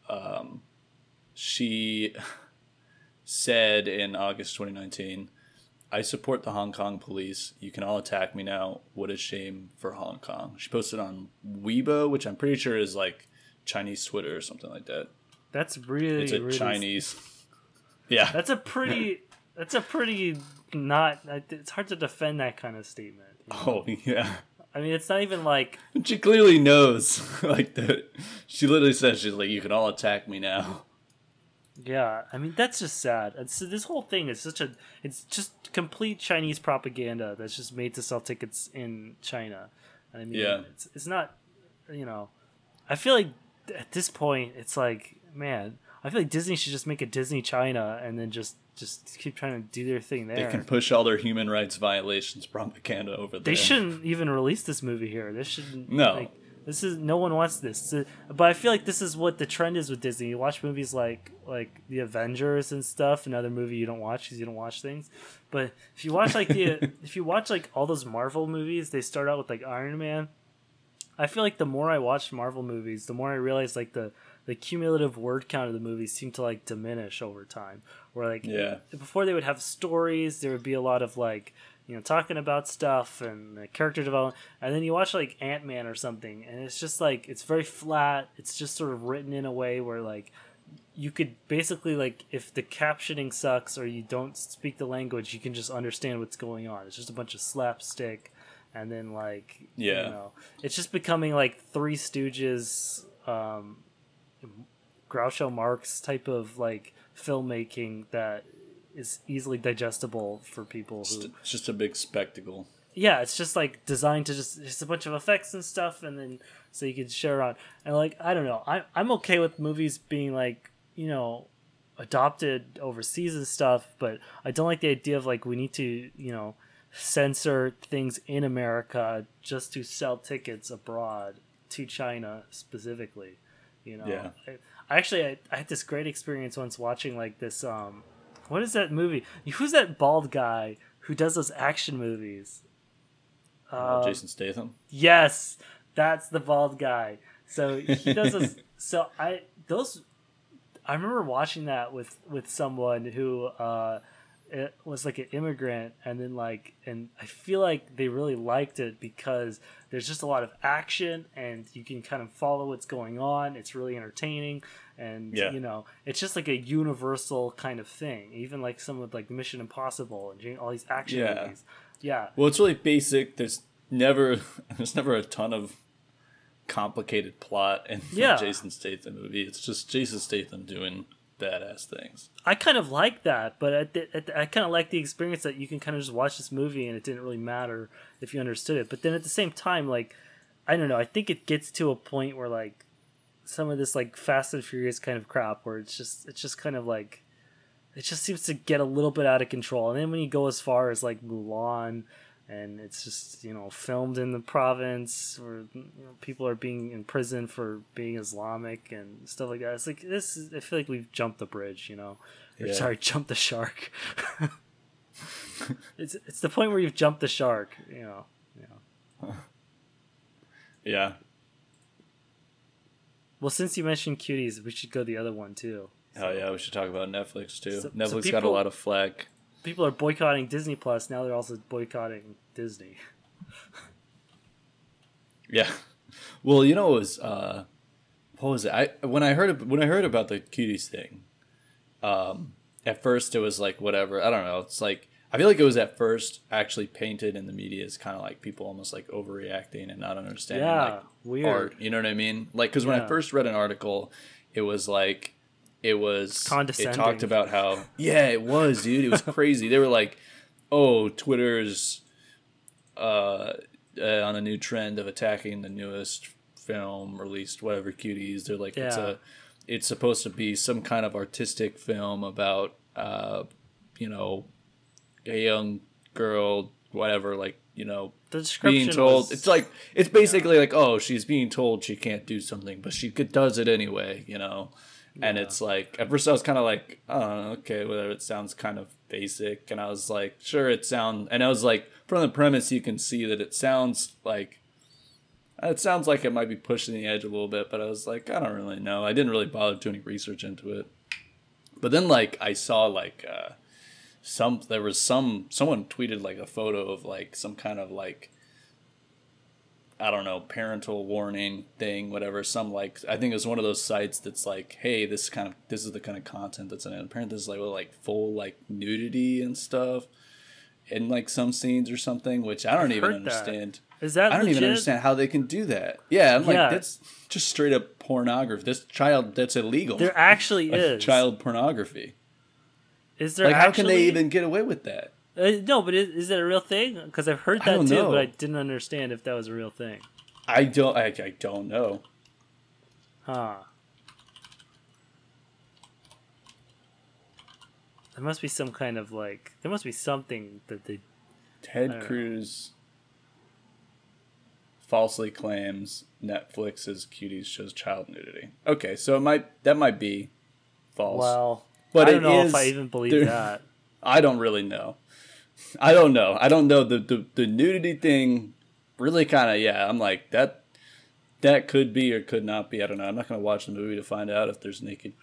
um she said in August 2019, I support the Hong Kong police. You can all attack me now. What a shame for Hong Kong. She posted on Weibo, which I'm pretty sure is like Chinese Twitter or something like that. That's really It's a really Chinese. Yeah. That's a pretty. that's a pretty not. It's hard to defend that kind of statement. you know? Oh yeah. I mean, it's not even like She clearly knows. like that she literally says she's like, You can all attack me now. Yeah, I mean that's just sad. And so this whole thing is such a it's just complete Chinese propaganda that's just made to sell tickets in China. I mean, Yeah. it's it's not you know. I feel like at this point it's like man, I feel like Disney should just make a Disney China and then just just keep trying to do their thing there. They can push all their human rights violations propaganda over there. They shouldn't even release this movie here. This shouldn't. No. Like, this is no one wants this. But I feel like this is what the trend is with Disney. You watch movies like like the Avengers and stuff. Another movie you don't watch because you don't watch things. But if you watch like the if you watch like all those Marvel movies, they start out with like Iron Man. I feel like the more I watch Marvel movies, the more I realize like the the cumulative word count of the movies seem to like diminish over time. Where like Yeah. before they would have stories, there would be a lot of like you know talking about stuff and uh, character development, and then you watch like Ant Man or something, and it's just like it's very flat. It's just sort of written in a way where like you could basically like if the captioning sucks or you don't speak the language, you can just understand what's going on. It's just a bunch of slapstick, and then like Yeah. you know, it's just becoming like Three Stooges, um, Groucho Marx type of like filmmaking that is easily digestible for people It's who just- it's just a big spectacle. yeah, it's just like designed to just just a bunch of effects and stuff, and then so you can share on. And like I don't know, I I'm okay with movies being like you know adopted overseas and stuff, but I don't like the idea of like we need to you know censor things in America just to sell tickets abroad to China specifically. You know, Yeah. I, I actually I, I had this great experience once watching like this um what is that movie? Who's that bald guy who does those action movies? Uh, Um, Jason Statham. Yes, that's the bald guy. So he does this. so I those I remember watching that with with someone who uh, it was like an immigrant, and then like, and I feel like they really liked it because there's just a lot of action, and you can kind of follow what's going on. It's really entertaining, and Yeah. you know it's just like a universal kind of thing. Even like some with like Mission Impossible and all these action Yeah. movies. Yeah, Well, it's really basic. There's never there's never a ton of complicated plot in Yeah. Jason Statham movie. It's just Jason Statham doing badass things. I kind of like that, but the, I kind of like the experience that you can kind of just watch this movie and it didn't really matter if you understood it. But then at the same time, like I don't know, I think it gets to a point where like some of this like Fast and Furious kind of crap, where it's just it's just kind of like it just seems to get a little bit out of control. And then when you go as far as like Mulan. And it's just you know filmed in the province where you know, people are being in prison for being Islamic and stuff like that. It's like this. Is, I feel like we've jumped the bridge, you know. Or, Yeah. Sorry, jumped the shark. it's it's the point where you've jumped the shark, you know. Know. Yeah. Well, since you mentioned cuties, we should go the other one too. Oh yeah, we should talk about Netflix too. So- so Netflix got a lot of flack. People are boycotting Disney Plus now. They're also boycotting Disney. Yeah. Well, you know, it was uh, what was it? I when I heard when I heard about the cuties thing, um, at first it was like whatever. I don't know. It's like I feel like it was at first actually painted in the media as kind of like people almost like overreacting and not understanding Yeah, like weird. art. You know what I mean? Like because when I first read an article, it was like it was condescending. it talked about how yeah it was dude it was crazy. they were like, oh Twitter's uh, uh, on a new trend of attacking the newest film released, whatever cuties. They're like it's Yeah. a it's supposed to be some kind of artistic film about uh, you know a young girl, whatever, like you know The description being told was- it's like it's basically like oh she's being told she can't do something but she does it anyway you know and it's like at first i was kind of like oh okay whatever it sounds kind of basic and i was like sure it sounds and i was like from the premise you can see that it sounds like it sounds like it might be pushing the edge a little bit but i was like i don't really know. I didn't really bother doing any research into it. But then like i saw like uh some there was some someone tweeted like a photo of like some kind of like I don't know, parental warning thing, whatever. Some like I think it was one of those sites that's like, hey, this kind of this is the kind of content that's in it. Apparently, this is like with like full like nudity and stuff in like some scenes or something, which I don't I've even understand. Is that I don't even understand how they can do that. Yeah, I'm like that's just straight up pornography. This child that's illegal. There actually Like, is child pornography. Is there Like, how can they even get away with that? Uh, no, but is, is that a real thing? Because I've heard that too, know. but I didn't understand if that was a real thing. I don't. I, I don't know. Huh. There must be some kind of like there must be something that they Ted don't know. Cruz falsely claims Netflix's Cuties shows child nudity. Okay, so it might that might be false. well But I don't know is- if I even believe that. I don't really know. I don't know. I don't know the the, the nudity thing. Really, kind of yeah. I'm like that. That could be or could not be. I don't know. I'm not gonna watch the movie to find out if there's naked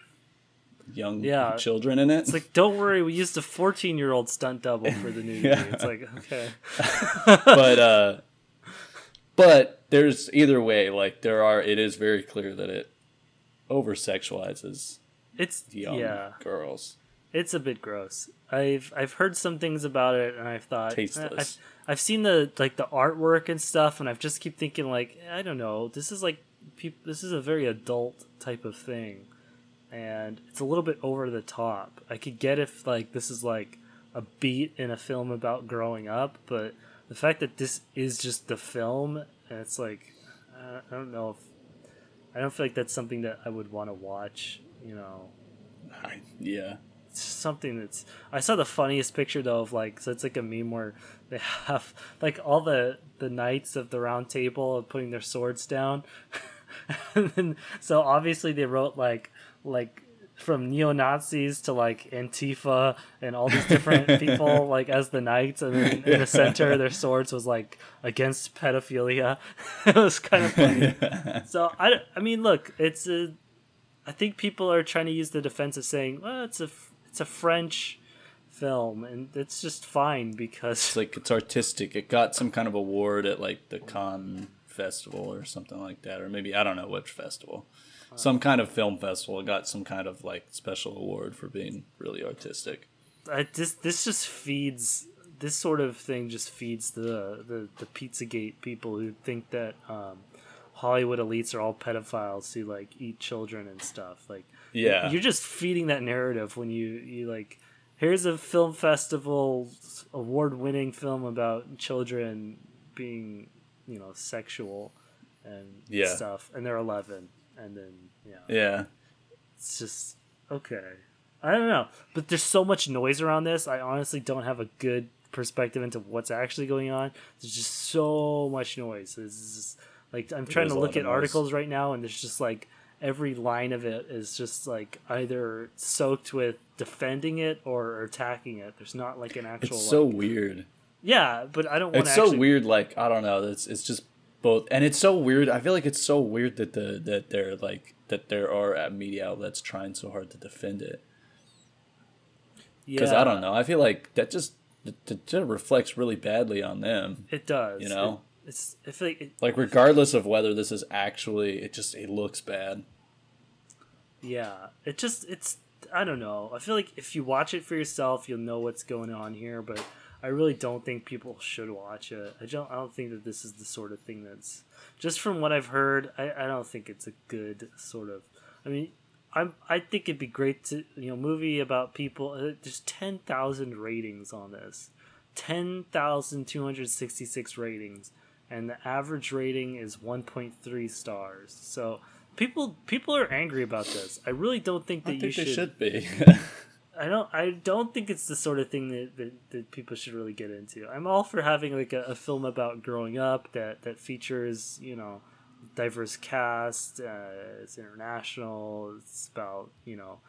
young Yeah. children in it. It's like don't worry, we used a 14 year old stunt double for the nudity. Yeah. It's like okay, but uh but there's either way like there are it is very clear that it over sexualizes it's young yeah, girls it's a bit gross. I've I've heard some things about it, and I've thought eh, Tasteless. I've, I've seen the like the artwork and stuff, and I've just keep thinking like I don't know, this is like peop this is a very adult type of thing, and it's a little bit over the top. I could get if like this is like a beat in a film about growing up, but the fact that this is just the film, and it's like uh, I don't know if I don't feel like that's something that I would want to watch. You know, I, yeah something that's I saw the funniest picture though of like so it's like a meme where they have like all the the knights of the round table putting their swords down. And then so obviously they wrote like like from neo-nazis to like antifa and all these different people like as the knights and then in the center their swords was like against pedophilia. It was kind of funny. So I, I mean look it's a I think people are trying to use the defense of saying, well, it's a it's a French film, and it's just fine because it's like it's artistic it got some kind of award at like the Cannes festival or something like that or maybe I don't know which festival some kind of film festival. It got some kind of like special award for being really artistic. I, this this just feeds this sort of thing just feeds the the, the Pizzagate people who think that um, Hollywood elites are all pedophiles who like eat children and stuff. Like Yeah. you're just feeding that narrative when you you like here's a film festival award winning film about children being you know sexual and Yeah. stuff and they're 11 and then yeah Yeah. it's just okay. I don't know, but there's so much noise around this. I honestly don't have a good perspective into what's actually going on. There's just so much noise. It's just, like I'm trying to look at articles right now, and there's just like every line of it is just like either soaked with defending it or attacking it. There's not like an actual. It's so like- weird. yeah, but I don't want It's so actually, weird. Like I don't know. It's it's just both, and it's so weird. I feel like it's so weird that the that they're like that there are uh, media outlets trying so hard to defend it. Because Yeah, I don't know. I feel like that just that, that reflects really badly on them. It does. You know? It- it's. I feel like it, Like regardless of whether this is actually, it just it looks bad. Yeah, it just it's I don't know. I feel like if you watch it for yourself, you'll know what's going on here. But I really don't think people should watch it. I don't. I don't think that this is the sort of thing that's just from what I've heard. I, I don't think it's a good sort of. I mean, I'm. I think it'd be great to you know movie about people. uh, There's ten thousand ratings on this, ten thousand two hundred sixty six ratings, and the average rating is one point three stars. So people people are angry about this. I really don't think that I you think should. they should be. I don't. I don't think it's the sort of thing that, that, that people should really get into. I'm all for having like a, a film about growing up that that features you know diverse cast. Uh, it's international. It's about you know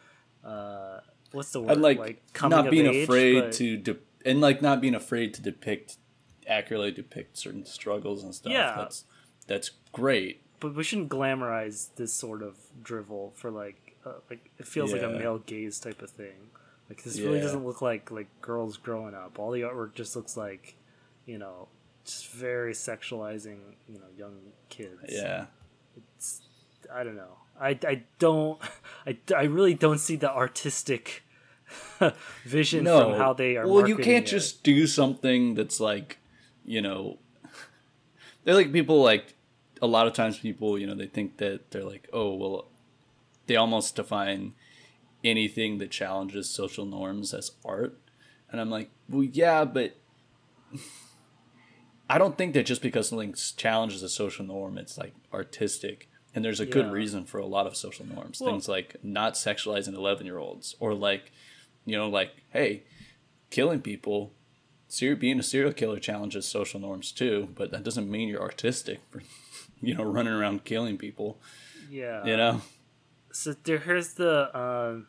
uh, what's the word and like, coming not being age, afraid but- to de- and like not being afraid to depict accurately depict certain struggles and stuff. Yeah. That's that's great. but we shouldn't glamorize this sort of drivel for like uh, like it feels like a male gaze type of thing. Like this really doesn't look like like girls growing up. All the artwork just looks like, you know, just very sexualizing, you know, young kids. Yeah. It's I don't know. I, I don't I, I really don't see the artistic vision from how they are. Well, you can't it. just do something that's like, you know, they're like people like a lot of times people, you know, they think that they're like, oh, well, they almost define anything that challenges social norms as art, and I'm like, well, yeah, but. I don't think that just because something challenges a social norm, it's like artistic. And there's a good reason for a lot of social norms. Well- Things like not sexualizing 11 year olds, or like, you know, like, hey, killing people, being a serial killer challenges social norms too, but that doesn't mean you're artistic for, you know, running around killing people, yeah. you know? so here's the um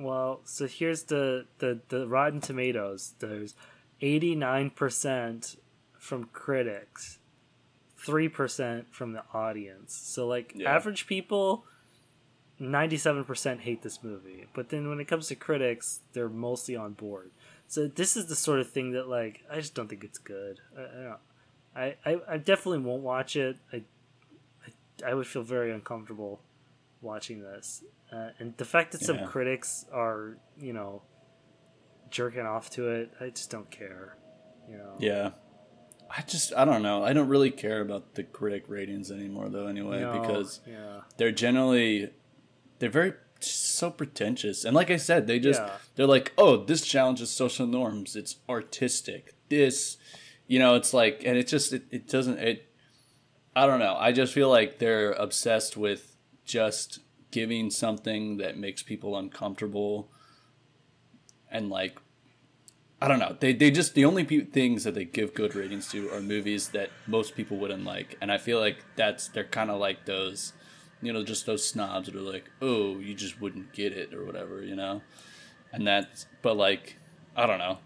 well so here's the the the rotten tomatoes there's 89% from critics 3% from the audience so like Yeah. average people 97% hate this movie but then when it comes to critics they're mostly on board so this is the sort of thing that like i just don't think it's good i, I I, I, I definitely won't watch it. I I would feel very uncomfortable watching this. Uh, and the fact that some critics are, you know, jerking off to it, I just don't care. You know. Yeah. I just, I don't know. I don't really care about the critic ratings anymore, though, anyway, No, because yeah. they're generally, they're very so pretentious. And like I said, they just, Yeah. they're like, oh, this challenges social norms. It's artistic. This, you know, it's like, and it just, it, it doesn't, it, I don't know. I just feel like they're obsessed with just giving something that makes people uncomfortable and like I don't know. They they just the only pe- things that they give good ratings to are movies that most people wouldn't like, and I feel like that's they're kind of like those, you know, just those snobs that are like, oh, you just wouldn't get it or whatever, you know, and that's but like I don't know.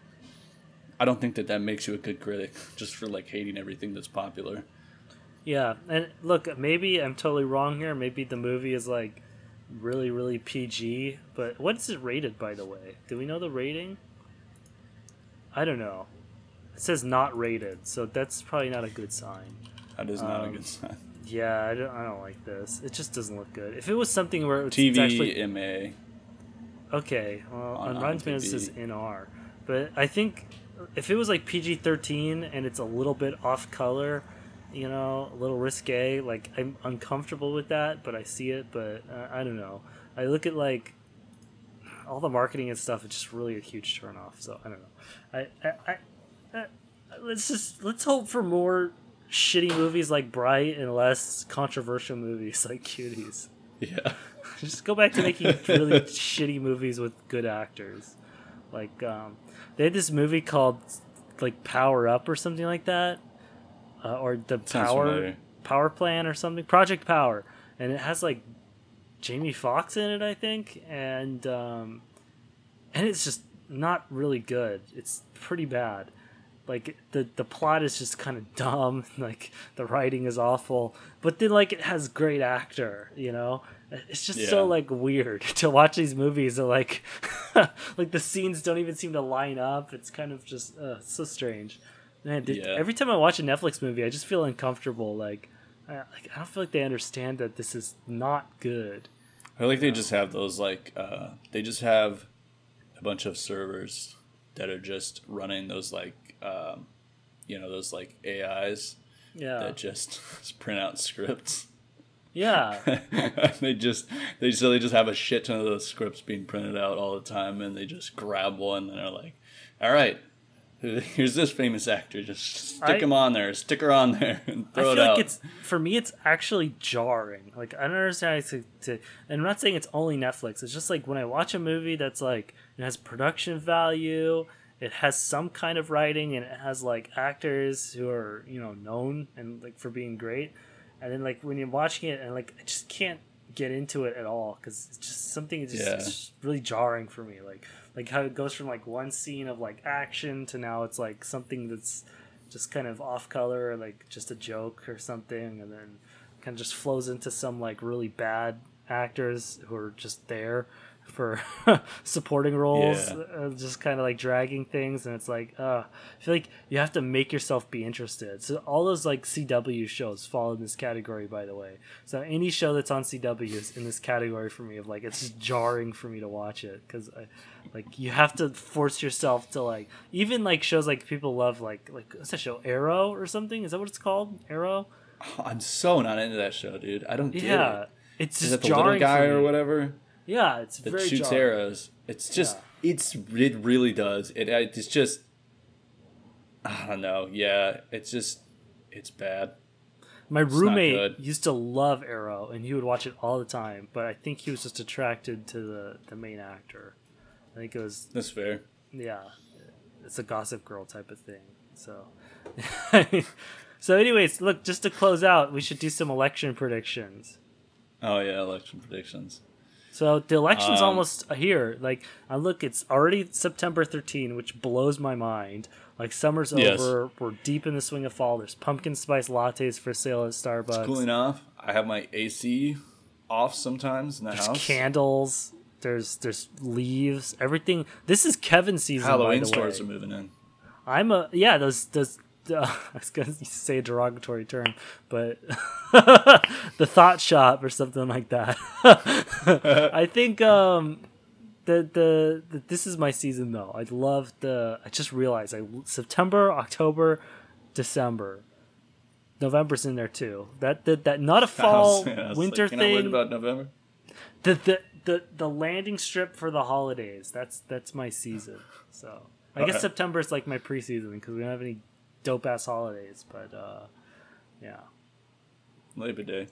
I don't think that that makes you a good critic just for like hating everything that's popular. Yeah, and look, maybe I'm totally wrong here. Maybe the movie is like really, really PG. But what is it rated, by the way? Do we know the rating? I don't know. It says not rated, so that's probably not a good sign. That is not a Um, good sign. Yeah, I don't, I don't like this. It just doesn't look good. If it was something where it's, it's actually TVMA. okay, well, On- on, on Rotten Tomatoes it says NR, but I think if it was like PG thirteen and it's a little bit off color, you know, a little risque, like I'm uncomfortable with that, but I see it. But uh, I don't know. I look at like all the marketing and stuff. It's just really a huge turnoff. So I don't know. I, I, I, I let's just let's hope for more shitty movies like Bright and less controversial movies like Cuties. Yeah. Just go back to making really shitty movies with good actors. Like um, they had this movie called like Power Up or something like that, uh, or the Sounds Power familiar. Power Plan or something, Project Power, and it has like Jamie Foxx in it, I think, and um, and it's just not really good. It's pretty bad. Like the the plot is just kind of dumb. Like the writing is awful, but then like it has great actor. You know, it's just so like weird to watch these movies. That like like the scenes don't even seem to line up. It's kind of just uh, so strange. Man, Yeah. every time I watch a Netflix movie, I just feel uncomfortable. Like I, like I don't feel like they understand that this is not good. I feel like they just have those like uh, they just have a bunch of servers that are just running those like um, you know those like AIs Yeah, that just print out scripts. yeah. they just they so they just have a shit ton of those scripts being printed out all the time, and they just grab one and they're like, "All right, here's this famous actor. Just stick I- him on there, stick her on there, and I throw feel it like out." it's for me. It's actually jarring. Like I don't understand to, to. And I'm not saying it's only Netflix. It's just like when I watch a movie that's like it has production value, it has some kind of writing, and it has like actors who are you know known and like for being great. And then like when you're watching it and like I just can't get into it at all because it's just something is just, Yeah. it's just really jarring for me. Like like how it goes from like one scene of like action to now it's like something that's just kind of off color or like just a joke or something and then kind of just flows into some like really bad actors who are just there for supporting roles Yeah. uh, just kind of like dragging things and it's like uh i feel like you have to make yourself be interested. So all those like cw shows fall in this category by the way. So any show that's on cw is in this category for me of like it's just jarring for me to watch it because like you have to force yourself to like even like shows like people love like like what's that show arrow or something? Is that what it's called? Arrow? I'm so not into that show, dude. I don't get yeah. it. it's Is just that the little guy or whatever yeah it's that very shoots jarring. arrows? It's just it's it really does. It it's just I don't know. Yeah, it's just it's bad. My not roommate used to love Arrow, and he would watch it all the time. But I think he was just attracted to the the main actor. I think it was That's fair. yeah, it's a Gossip Girl type of thing. So, so anyways, look, just to close out, we should do some election predictions. Oh yeah, election predictions. So the election's Um, almost here. Like, I look, it's already September 13, which blows my mind. Like, summer's Yes. over. We're deep in the swing of fall. There's pumpkin spice lattes for sale at Starbucks. It's Cooling off. I have my AC off sometimes in the There's house. candles. There's there's leaves. Everything. This is Kevin season. Halloween by the stores way. are moving in. I'm a yeah. Those those. Uh, I was gonna say a derogatory term, but the thought shop or something like that. I think um, the, the the this is my season though. I love the. I just realized I September, October, December, November's in there too. That that, that not a fall was winter like, you're not worried thing. about November. the, the the the landing strip for the holidays. That's that's my season. So I guess September is like my preseason because we don't have any dope ass holidays. But uh, yeah, Labor Day.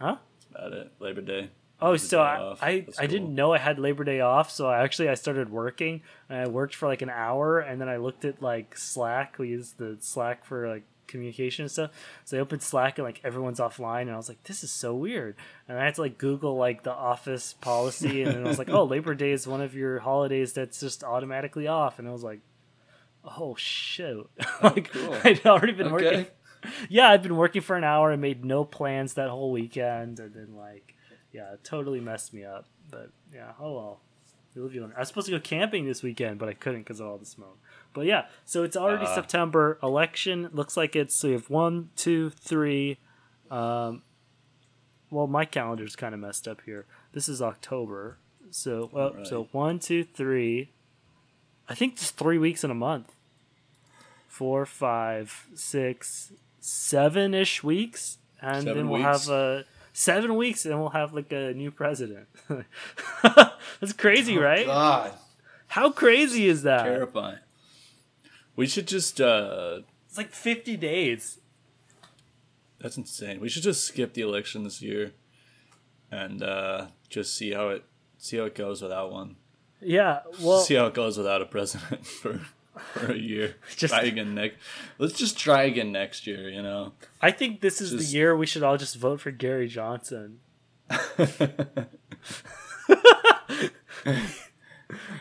huh? That's about it. Labor Day. Oh, Labor so Day I. I, That's I didn't know I had Labor Day off. So I actually I started working and I worked for like an hour and then I looked at like Slack. We use the Slack for like communication and stuff. So I opened Slack and like everyone's offline and I was like, this is so weird. And I had to like Google like the office policy and then I was like, oh, Labor Day is one of your holidays that's just automatically off. And I was like, oh shoot, like cool. I'd already been working. Yeah, I'd been working for an hour and made no plans that whole weekend, and then like, yeah, it totally messed me up. But yeah, oh well. You live, you. I was supposed to go camping this weekend, but I couldn't because of all the smoke. But yeah, so it's already Uh. September. Election looks like it's so you have one, two, three, Um, well, my calendar's kind of messed up here. This is October, so well, Right. so one, two, three. I think just three weeks in a month. Four, five, six, seven ish weeks, and Seven then we'll weeks? have uh, seven weeks, and we'll have like a new president. That's crazy, right? God, How crazy is that? terrifying. We should just. uh It's like fifty days. That's insane. We should just skip the election this year, and uh just see how it see how it goes without one. Yeah, well, see how it goes without a president for for a year. Just- try again next. Let's just try again next year. You know. I think this is Just- the year we should all just vote for Gary Johnson.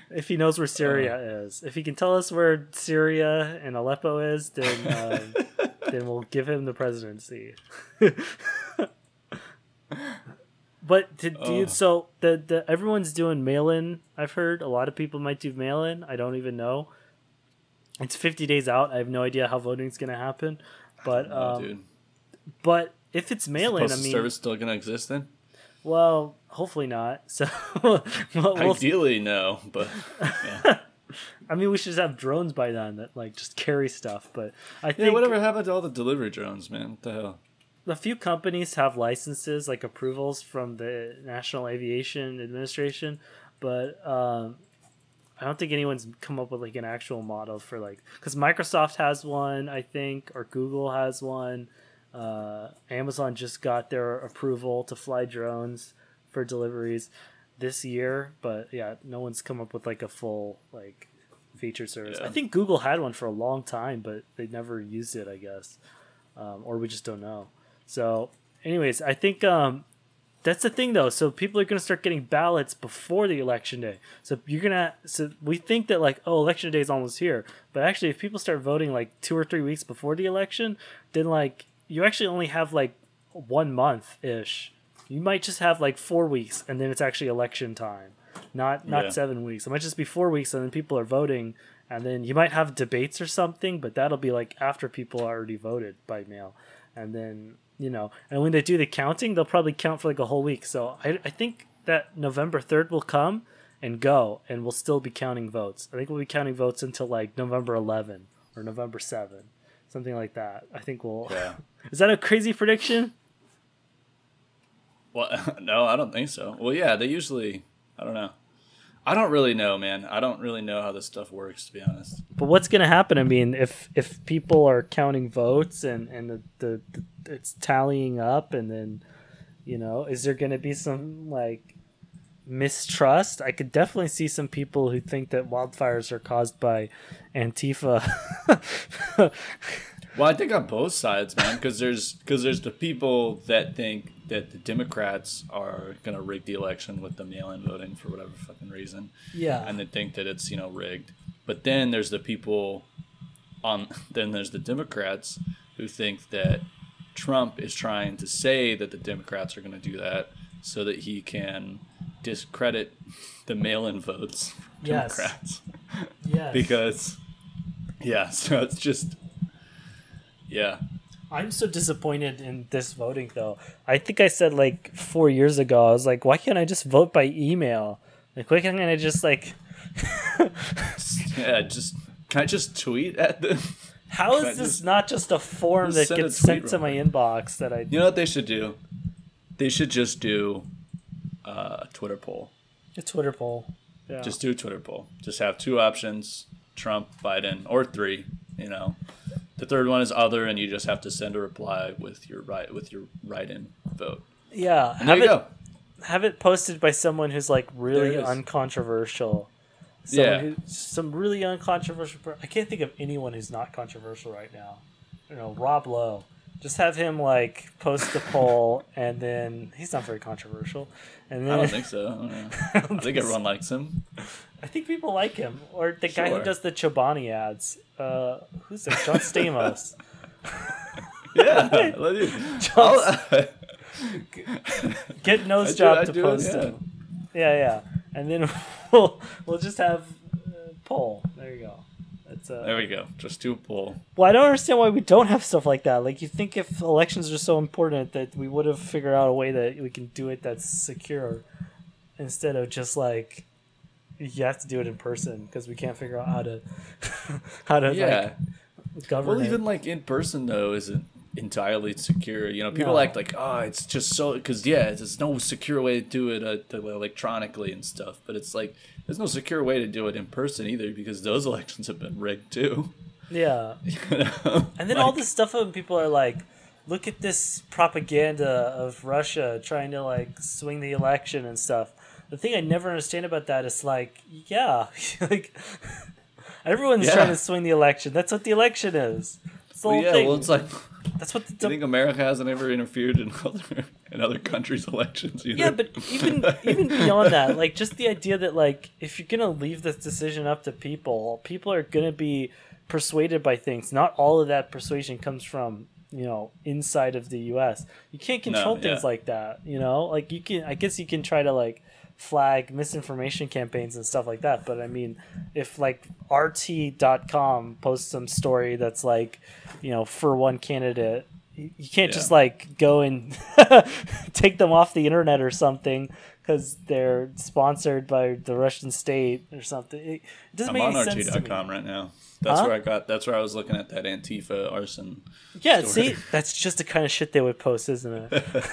If he knows where Syria is, if he can tell us where Syria and Aleppo is, then um, then we'll give him the presidency. but to, do you, Oh. so the, the everyone's doing mail in. I've heard a lot of people might do mail in. I don't even know. It's fifty days out. I have no idea how voting's going to happen. But Oh, um, but if it's mail in, I mean, service still gonna exist then? well, hopefully not. So, we'll, we'll- Ideally, no. But yeah. I mean, we should just have drones by then that like just carry stuff. But I yeah, think whatever happened to all the delivery drones, man? What the hell? a few companies have licenses, like approvals from the National Aviation Administration, but um, I don't think anyone's come up with like an actual model for like because Microsoft has one, I think, or Google has one. Uh, Amazon just got their approval to fly drones for deliveries this year, but yeah, no one's come up with like a full like feature service. I think Google had one for a long time, but they never used it, I guess, um, or we just don't know. So, anyways, I think um, that's the thing though. So people are going to start getting ballots before the election day. So you're gonna. So we think that like, oh, election day is almost here. But actually, if people start voting like two or three weeks before the election, then like you actually only have like one month ish. You might just have like four weeks, and then it's actually election time. Not not Yeah. seven weeks. It might just be four weeks, and then people are voting, and then you might have debates or something. But that'll be like after people already voted by mail, and then you know, and when they do the counting, they'll probably count for like a whole week. So I, I think that November 3rd will come and go, and we'll still be counting votes. I think we'll be counting votes until like November 11 or November 7, something like that. I think we'll. Yeah. Is that a crazy prediction? Well, no, I don't think so. Well, yeah, they usually. I don't know. I don't really know, man. I don't really know how this stuff works, to be honest. But what's going to happen? I mean, if if people are counting votes and and the, the, the it's tallying up, and then you know, is there going to be some like mistrust? I could definitely see some people who think that wildfires are caused by Antifa. Well, I think on both sides, man, because there's because there's the people that think that the Democrats are gonna rig the election with the mail-in voting for whatever fucking reason, yeah, and they think that it's you know rigged. But then there's the people on then there's the Democrats who think that Trump is trying to say that the Democrats are gonna do that so that he can discredit the mail-in votes. Yes. Democrats yes. because yeah, so it's just yeah. I'm so disappointed in this voting though. I think I said like four years ago, I was like, why can't I just vote by email? Like, why can't I just like? Yeah, just can I just tweet at them? How is this just- not just a form just that gets sent to my inbox that I? You know what they should do? They should just do uh, a Twitter poll. A Twitter poll. Yeah. Just do a Twitter poll. Just have two options: Trump, Biden, or three. You know, the third one is other, and you just have to send a reply with your right with your write-in vote. yeah. And Have there you it go. have it posted by someone who's like really There it is. uncontroversial. Someone Yeah. who, some really uncontroversial. Per- I can't think of anyone who's not controversial right now. You know, Rob Lowe. Just have him like post the poll, and then he's not very controversial. And then I don't think so. I, don't. I don't think everyone likes him. I think people like him, or the guy who does the Chobani ads. Uh, who's that? John Stamos. Yeah, I'll- Get nose do- job I to do post yeah. him. Yeah, yeah, and then we'll we'll just have uh, poll. There you go. Uh, There we go. Just do a poll. well, I don't understand why we don't have stuff like that. Like, you think if elections are so important that we would have figured out a way that we can do it that's secure instead of just like you have to do it in person because we can't figure out how to how to Yeah. like govern Well, it. even like in person though isn't entirely secure. You know, people No. act like, oh, it's just so because yeah, there's no secure way to do it uh, to- electronically and stuff. But it's like there's no secure way to do it in person either because those elections have been rigged too. yeah. You know? And then all this stuff when people are like, look at this propaganda of Russia trying to like swing the election and stuff. The thing I never understand about that is like, yeah, like everyone's Yeah. trying to swing the election. That's what the election is. It's the well, yeah, thing. well, it's like That's what I the, think America hasn't ever interfered in other in other countries' elections either. yeah, but even even beyond that, like just the idea that like if you're gonna leave this decision up to people, people are gonna be persuaded by things. Not all of that persuasion comes from you know inside of the U.S. You can't control No, things like that. You know, like you can. I guess you can try to like flag misinformation campaigns and stuff like that. But I mean, if like RT.com posts some story that's like, you know, for one candidate, you you can't just like go and take them off the internet or something because they're sponsored by the Russian state or something. It doesn't I'm make on sense. RT.com right now. That's Huh? where I got. That's where I was looking at that Antifa arson. Yeah, story. see, that's just the kind of shit they would post, isn't it?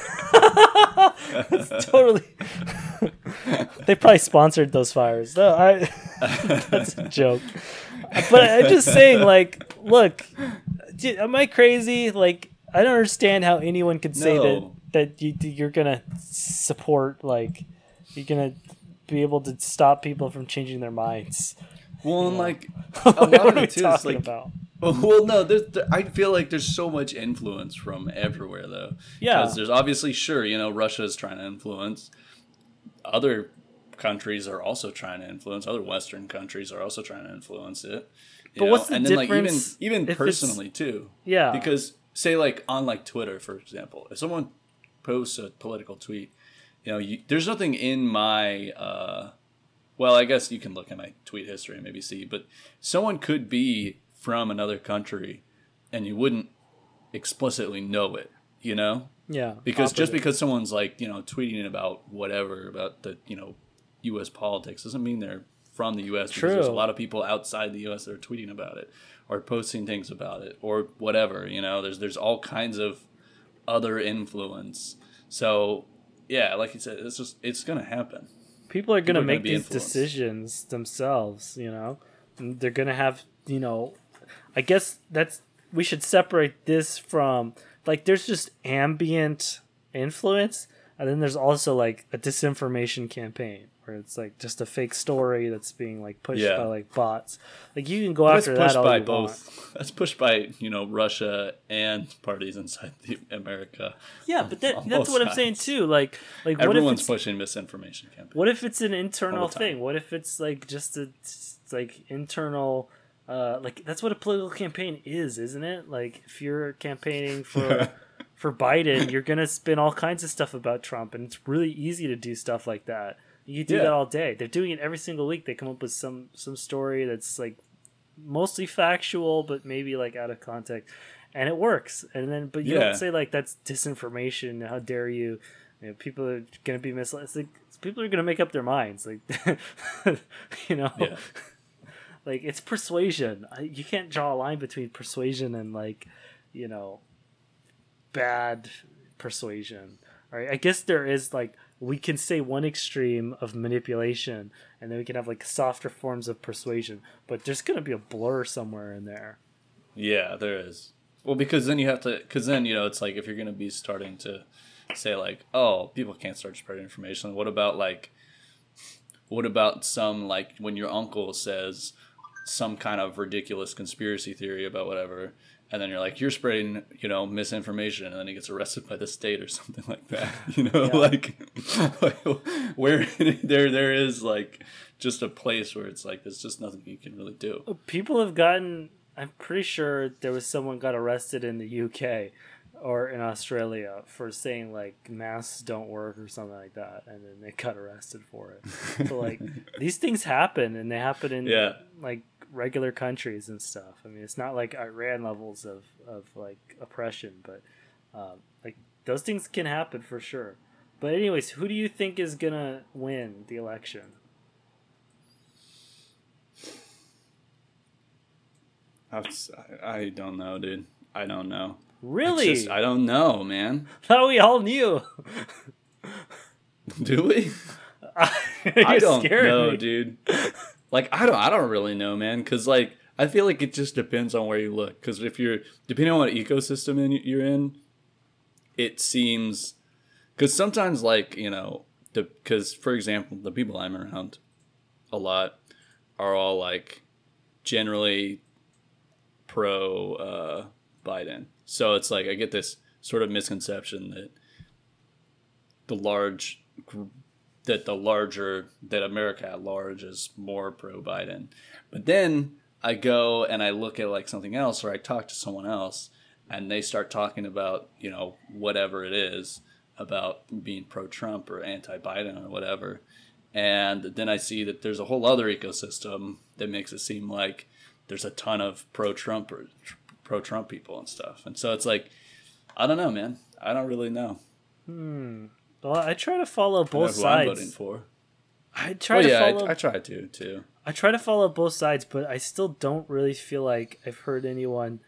It's totally. they probably sponsored those fires. No, I. that's a joke. But I'm just saying, like, look, am I crazy? Like, I don't understand how anyone could say No. that that you, you're gonna support, like, you're gonna be able to stop people from changing their minds. Well, and like a what lot are of we it too is talking like about? Oh, well, no, there's, there, I feel like there's so much influence from everywhere, though. Yeah. Because there's obviously, sure, you know, Russia is trying to influence. Other countries are also trying to influence. Other Western countries are also trying to influence it. you But know? what's the and then, like, even difference even personally too. Yeah. Because say like on like Twitter, for example, if someone posts a political tweet, you know, you, there's nothing in my. Uh, well, I guess you can look at my tweet history and maybe see, but someone could be from another country, and you wouldn't explicitly know it. You know, Yeah, because just because someone's like you know tweeting about whatever about the you know U.S. politics doesn't mean they're from the U.S. because there's a lot of people outside the U.S. that are tweeting about it or posting things about it or whatever. You know, there's there's all kinds of other influence. So yeah, like you said, it's just it's gonna happen. people are going People to are gonna make these influenced. decisions themselves you know And they're going to have you know i guess that's we should separate this from like there's just ambient influence and then there's also like a disinformation campaign where it's like just a fake story that's being like pushed Yeah. by like bots like you can go That's after pushed that all by you want. both. That's pushed by you know Russia and parties inside the America. yeah but that, that's both what i'm saying too like like what if Everyone's it's pushing misinformation campaigns. What if it's an internal All the time. thing? What if it's like just a like internal uh like that's what a political campaign is, isn't it? Like if you're campaigning for for Biden, you're to spin all kinds of stuff about Trump and it's really easy to do stuff like that. You do Yeah. that all day. They're doing it every single week. They come up with some some story that's like mostly factual but maybe like out of context and it works. And then but you Yeah. don't say like that's disinformation. How dare you? you know, people are going to be misled. It's like people are going to make up their minds. Like, you know, Yeah. like it's persuasion. You can't draw a line between persuasion and like, you know, bad persuasion. All right. I guess there is like we can say one extreme of manipulation, and then we can have like softer forms of persuasion. But there's to be a blur somewhere in there. Yeah, there is. Well, because then you have to, because then you know it's like if you're gonna be starting to say like, oh, people can't start spreading information. What about like, what about some like when your uncle says some kind of ridiculous conspiracy theory about whatever, and then you're like, you're spreading, you know, misinformation, and then he gets arrested by the state or something like that. You know, Yeah. like, like where there there is like just a place where it's like there's just nothing you can really do. People have gotten. I'm pretty sure there was someone got arrested in the UK or in Australia for saying like masks don't work or something like that, and then they got arrested for it. so like these things happen, and they happen in Yeah. like regular countries and stuff. I mean, it's not like Iran levels of of like oppression, but um, like those things can happen for sure. But anyways, who do you think is gonna win the election? I don't know, dude. I don't know. Really? It's just- I don't know, man. Thought we all knew. Do we? I I don't know, dude. Like I don't I don't really know, man, cuz like I feel like it just depends on where you look cuz if you're depending on what ecosystem in, you're in, it seems cuz sometimes like, you know, the cuz for example, the people I'm around a lot are all like generally pro uh Biden. So it's like I get this sort of misconception that the large that the larger that America at large is more pro Biden. But then I go and I look at like something else or I talk to someone else and they start talking about, you know, whatever it is about being pro Trump or anti Biden or whatever. And then I see that there's a whole other ecosystem that makes it seem like there's a ton of pro Trump or pro Trump people and stuff. And so it's like I don't know, man. I don't really know. Hmm. Well, I try to follow I both who I'm voting sides. for. I try Well, to yeah, follow. I, I try to too. I try to follow both sides, but I still don't really feel like I've heard anyone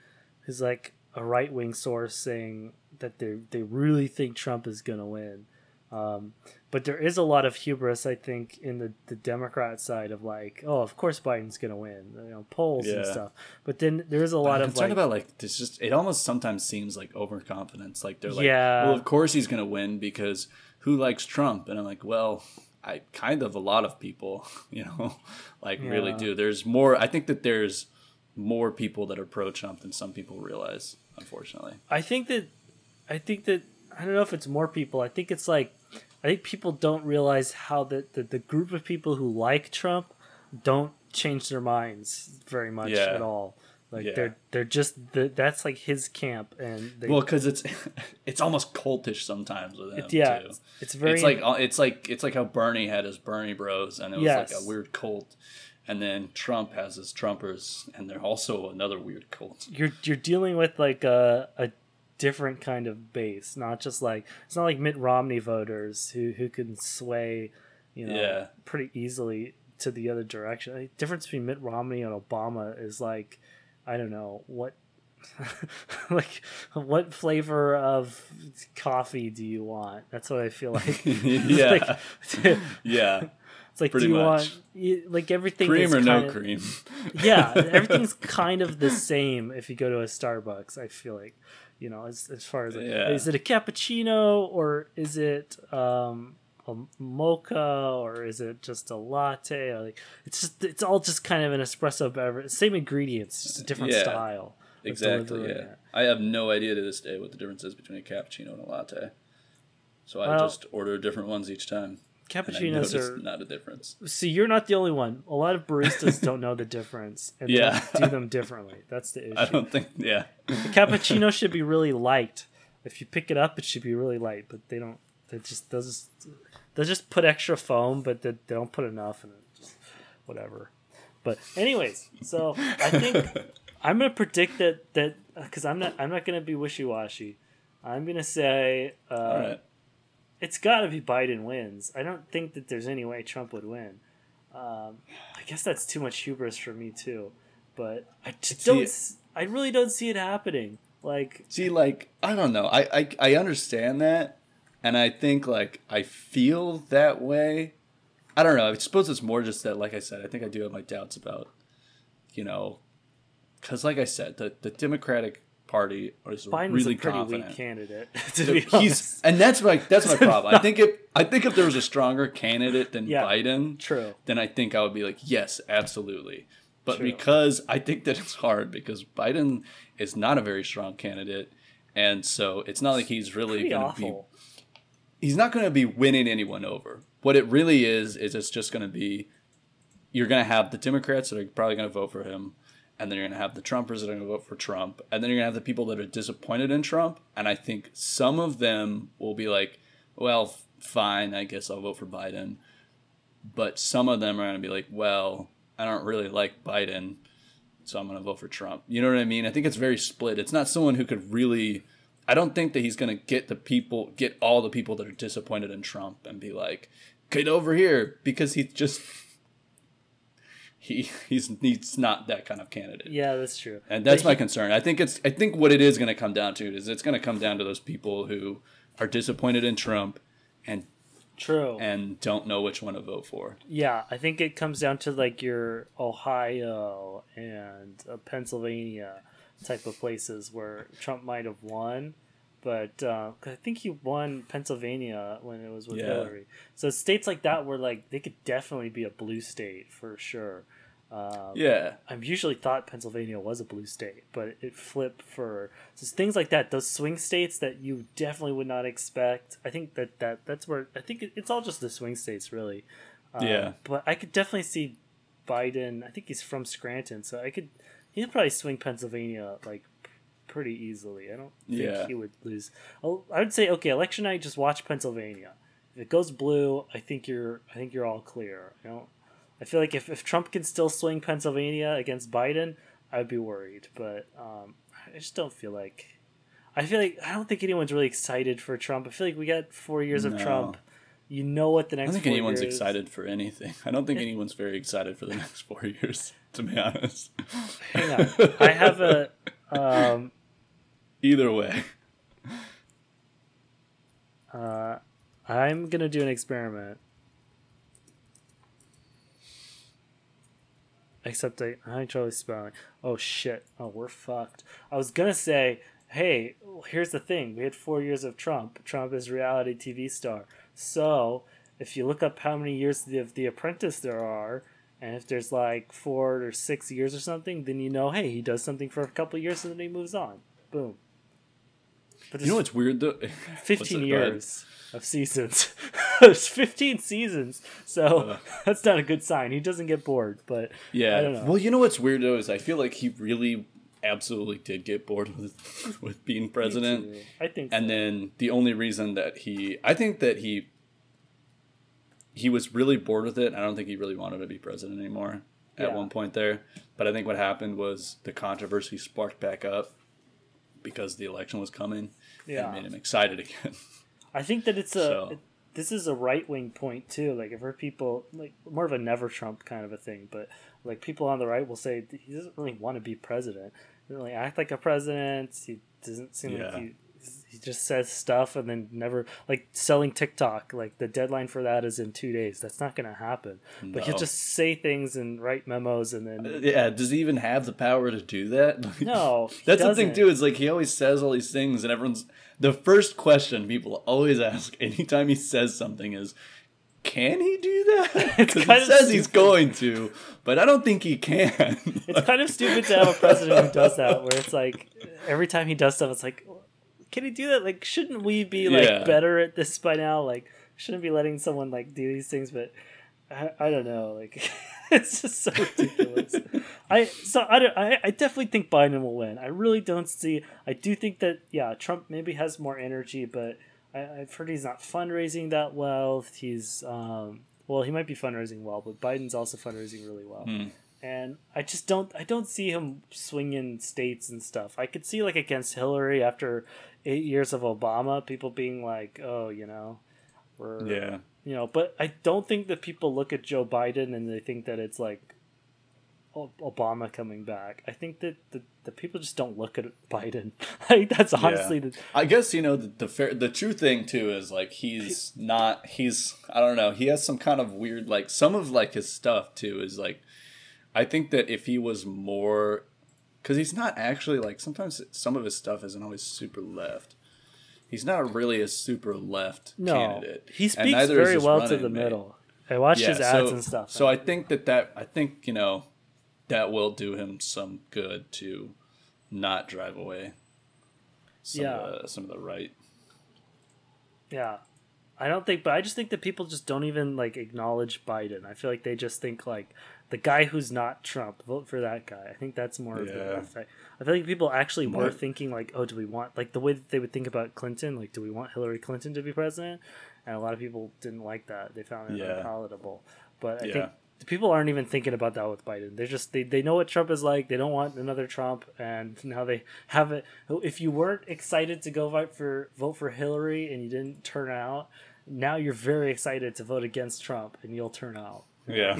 who's like a right wing source saying that they they really think Trump is gonna win. Um, but there is a lot of hubris, I think, in the, the Democrat side of like, oh, of course Biden's gonna win, you know, polls and stuff. But then there is a lot I'm of concerned like, about like this. Just it almost sometimes seems like overconfidence. Like they're like, Yeah. well, of course he's gonna win because who likes Trump? And I'm like, well, I kind of a lot of people, you know, like really do. There's more. I think that there's more people that are pro Trump than some people realize. Unfortunately, I think that I think that I don't know if it's more people. I think it's like I think people don't realize how the the, the group of people who like Trump don't change their minds very much Yeah. at all. Like Yeah. they're they're just the, that's like his camp and they, well, because it's it's almost cultish sometimes with him. it, yeah too. it's, it's very it's like uh, it's like it's like how Bernie had his Bernie Bros, and it was Yes. like a weird cult. And then Trump has his Trumpers, and they're also another weird cult. you're you're dealing with like a a different kind of base, not just like it's not like Mitt Romney voters who who can sway, you know, Yeah. pretty easily to the other direction. The difference between Mitt Romney and Obama is like I don't know what like what flavor of coffee do you want? That's what I feel like. Yeah. like, Yeah, it's like Pretty do you much. want like everything cream or no kinda- cream. yeah, everything's kind of the same if you go to a Starbucks. I feel like, you know, as as far as like, Yeah. is it a cappuccino or is it um, a mocha or is it just a latte? Or like it's just it's all just kind of an espresso beverage, same ingredients, just a different Yeah. style. Exactly. Yeah. I have no idea to this day what the difference is between a cappuccino and a latte. So I Well- just order different ones each time. Cappuccinos are not a difference. see, you're not the only one. A lot of baristas don't know the difference and Yeah. don't them differently. That's the issue. I don't think. Yeah, The cappuccino should be really light. If you pick it up, it should be really light. But they don't. They just does. They just put extra foam, but they, they don't put enough, and it just whatever. But anyways, so I think I'm gonna predict that that because I'm not I'm not gonna be wishy washy. I'm gonna say uh, all right. It's got to be Biden wins. I don't think that there's any way Trump would win. Um, I guess that's too much hubris for me too, but I just See, don't. I really don't see it happening. Like See, like I don't know. I, I I understand that, and I think like I feel that way. I don't know. I suppose it's more just that, like I said, I think I do have my doubts about, you know, because like I said, the the Democratic Party is Biden's really a pretty confident. weak candidate. To be He's and that's my that's my problem. I think if I think if there was a stronger candidate than Yeah. Biden, True. then I think I would be like, yes, absolutely. But True. because I think that it's hard because Biden is not a very strong candidate, and so it's not like he's really going to be. He's not going to be winning anyone over. What it really is is it's just going to be, you're going to have the Democrats that are probably going to vote for him, and then you're gonna have the Trumpers that are gonna vote for Trump, and then you're gonna have the people that are disappointed in Trump, and I think some of them will be like, well, fine, I guess I'll vote for Biden, but some of them are gonna be like, well, I don't really like Biden, so I'm gonna vote for Trump. You know what I mean? I think it's very split. It's not someone who could really. I don't think that he's gonna get the people, get all the people that are disappointed in Trump, and be like, get over here, because he just he he's he's not that kind of candidate. Yeah, that's true. And that's But my he- concern. I think it's I think what it is going to come down to is it's going to come down to those people who are disappointed in Trump and True. and don't know which one to vote for. Yeah, I think it comes down to like your Ohio and uh, Pennsylvania type of places where Trump might have won, but uh, I think he won Pennsylvania when it was with Yeah. Hillary. So states like that were like they could definitely be a blue state for sure. Um, Yeah. I've usually thought Pennsylvania was a blue state, but it flipped for so things like that. Those swing states that you definitely would not expect. I think that, that that's where I think it- it's all just the swing states, really. Um, Yeah. But I could definitely see Biden. I think he's from Scranton, so I could. He'd probably swing Pennsylvania like pretty easily. I don't think Yeah. he would lose. Oh, I would say okay, election night. Just watch Pennsylvania. If it goes blue, I think you're. I think you're all clear. You know. I feel like if, if Trump can still swing Pennsylvania against Biden, I'd be worried. But um, I just don't feel like. I feel like I don't think anyone's really excited for Trump. I feel like we got four years of Trump. You know what the next. I don't think four anyone's years- excited for anything. I don't think anyone's very excited for the next 4 years, to be honest. Hang on, I have a. Um, Either way. uh, I'm gonna do an experiment. Except I, I totally spelling. Oh shit! Oh, we're fucked. I was gonna say, hey, here's the thing: we had four years of Trump. Trump is reality TV star. So if you look up how many years of The Apprentice there are, and if there's like four or six years or something, then you know, hey, he does something for a couple years and then he moves on. Boom. But You know what's weird though? 15 What's it? Go ahead. years of seasons. There's 15 seasons. So Uh. that's not a good sign. He doesn't get bored, but Yeah. I don't know. Well, you know what's weird though is I feel like he really absolutely did get bored with with being president. I think And so. then the only reason that he I think that he he was really bored with it. I don't think he really wanted to be president anymore at Yeah. one point there. But I think what happened was the controversy sparked back up because the election was coming Yeah. and made him excited again. I think that it's a So- it- this is a right wing point too. Like I've heard people like more of a never Trump kind of a thing, but like people on the right will say he doesn't really want to be president. He doesn't really act like a president. He doesn't seem Yeah. like he he just says stuff and then never like selling TikTok. Like the deadline for that is in two days. That's not going to happen. But he'll just say things and write memos and then Uh, yeah, does he even have the power to do that? Like, no. That's the thing too. Is like he always says all these things, and everyone's the first question people always ask anytime he says something is, "Can he do that?" Because he says he's going to, but I don't think he can. It's kind of stupid to have a president who does that, where it's like every time he does stuff, it's like, can he do that? Like, shouldn't we be like Yeah. better at this by now? Like, shouldn't be letting someone like do these things, but I, I don't know. Like, it's just so ridiculous. I so I, don't, I I definitely think Biden will win. I really don't see. I do think that yeah, Trump maybe has more energy, but I, I've heard he's not fundraising that well. He's um well, he might be fundraising well, but Biden's also fundraising really well Hmm. and I just don't I don't see him swinging states and stuff. I could see like against Hillary after eight years of Obama, people being like, oh, you know, we're yeah, you know, but I don't think that people look at Joe Biden and they think that it's like Obama coming back. I think that the, the people just don't look at Biden. I think that's honestly the I guess you know the the, fair, the true thing too is like he's not he's I don't know he has some kind of weird like some of like his stuff too is like I think that if he was more because he's not actually like sometimes some of his stuff isn't always super left. He's not really a super left no. candidate. He speaks very well to the mate. middle. I watched his ads so, and stuff. So I think that that I think you know that will do him some good to not drive away. Some Yeah. of the, some of the right. Yeah. I don't think, but I just think that people just don't even like acknowledge Biden. I feel like they just think like the guy who's not Trump, vote for that guy. I think that's more of the effect. I feel like people actually were thinking like, oh, do we want like the way that they would think about Clinton, like, do we want Hillary Clinton to be president? And a lot of people didn't like that. They found it Yeah. unpalatable. But I Yeah. think people aren't even thinking about that with Biden. They're just they, they know what Trump is like. They don't want another Trump, and now they have it. If you weren't excited to go vote for vote for Hillary and you didn't turn out, now you're very excited to vote against Trump and you'll turn out. Yeah.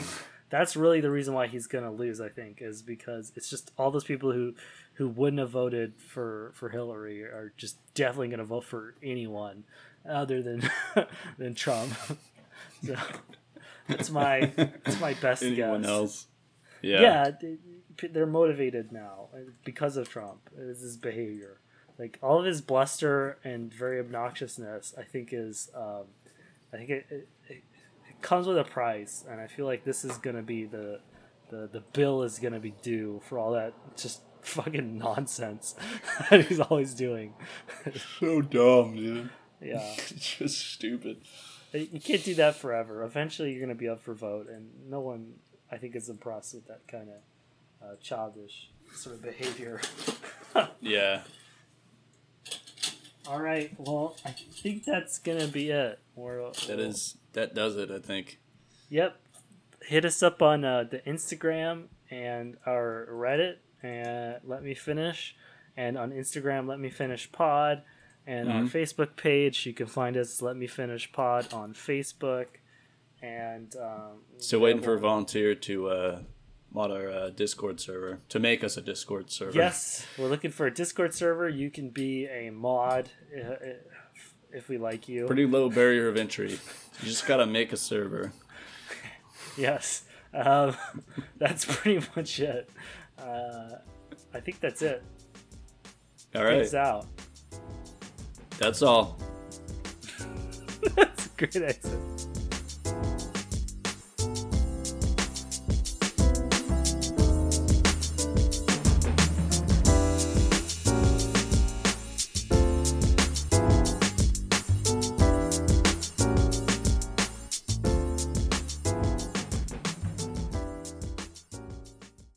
That's really the reason why he's gonna lose. I think is because it's just all those people who who wouldn't have voted for for Hillary are just definitely gonna vote for anyone other than than Trump. so that's my that's my best Anyone guess. else? Yeah, Yeah. they, they're motivated now uh, because of Trump. Is his behavior, like all of his bluster and very obnoxiousness, I think is, um, I think it, it, it, it comes with a price, and I feel like this is gonna be the, the the bill is gonna be due for all that just fucking nonsense that he's always doing. So dumb, dude. yeah, It's just stupid. You can't do that forever. Eventually, you're gonna be up for vote, and no one, I think, is impressed with that kind of uh, childish sort of behavior. Yeah. All right. Well, I think that's gonna be it. We're, That is that does it, I think. Yep. Hit us up on uh, the Instagram and our Reddit, and let me finish. And on Instagram, let me finish pod. And on Mhm. Facebook page, you can find us. Let me finish pod on Facebook. And um, Still waiting for a volunteer to uh mod our uh, Discord server. To make us a Discord server. Yes, we're looking for a Discord server. You can be a mod uh, uh, if we like you. Pretty low barrier of entry. You just gotta make a server. Yes, um, that's pretty much it. Uh, I think that's it. All right. Peace out. That's all. that's a great exit.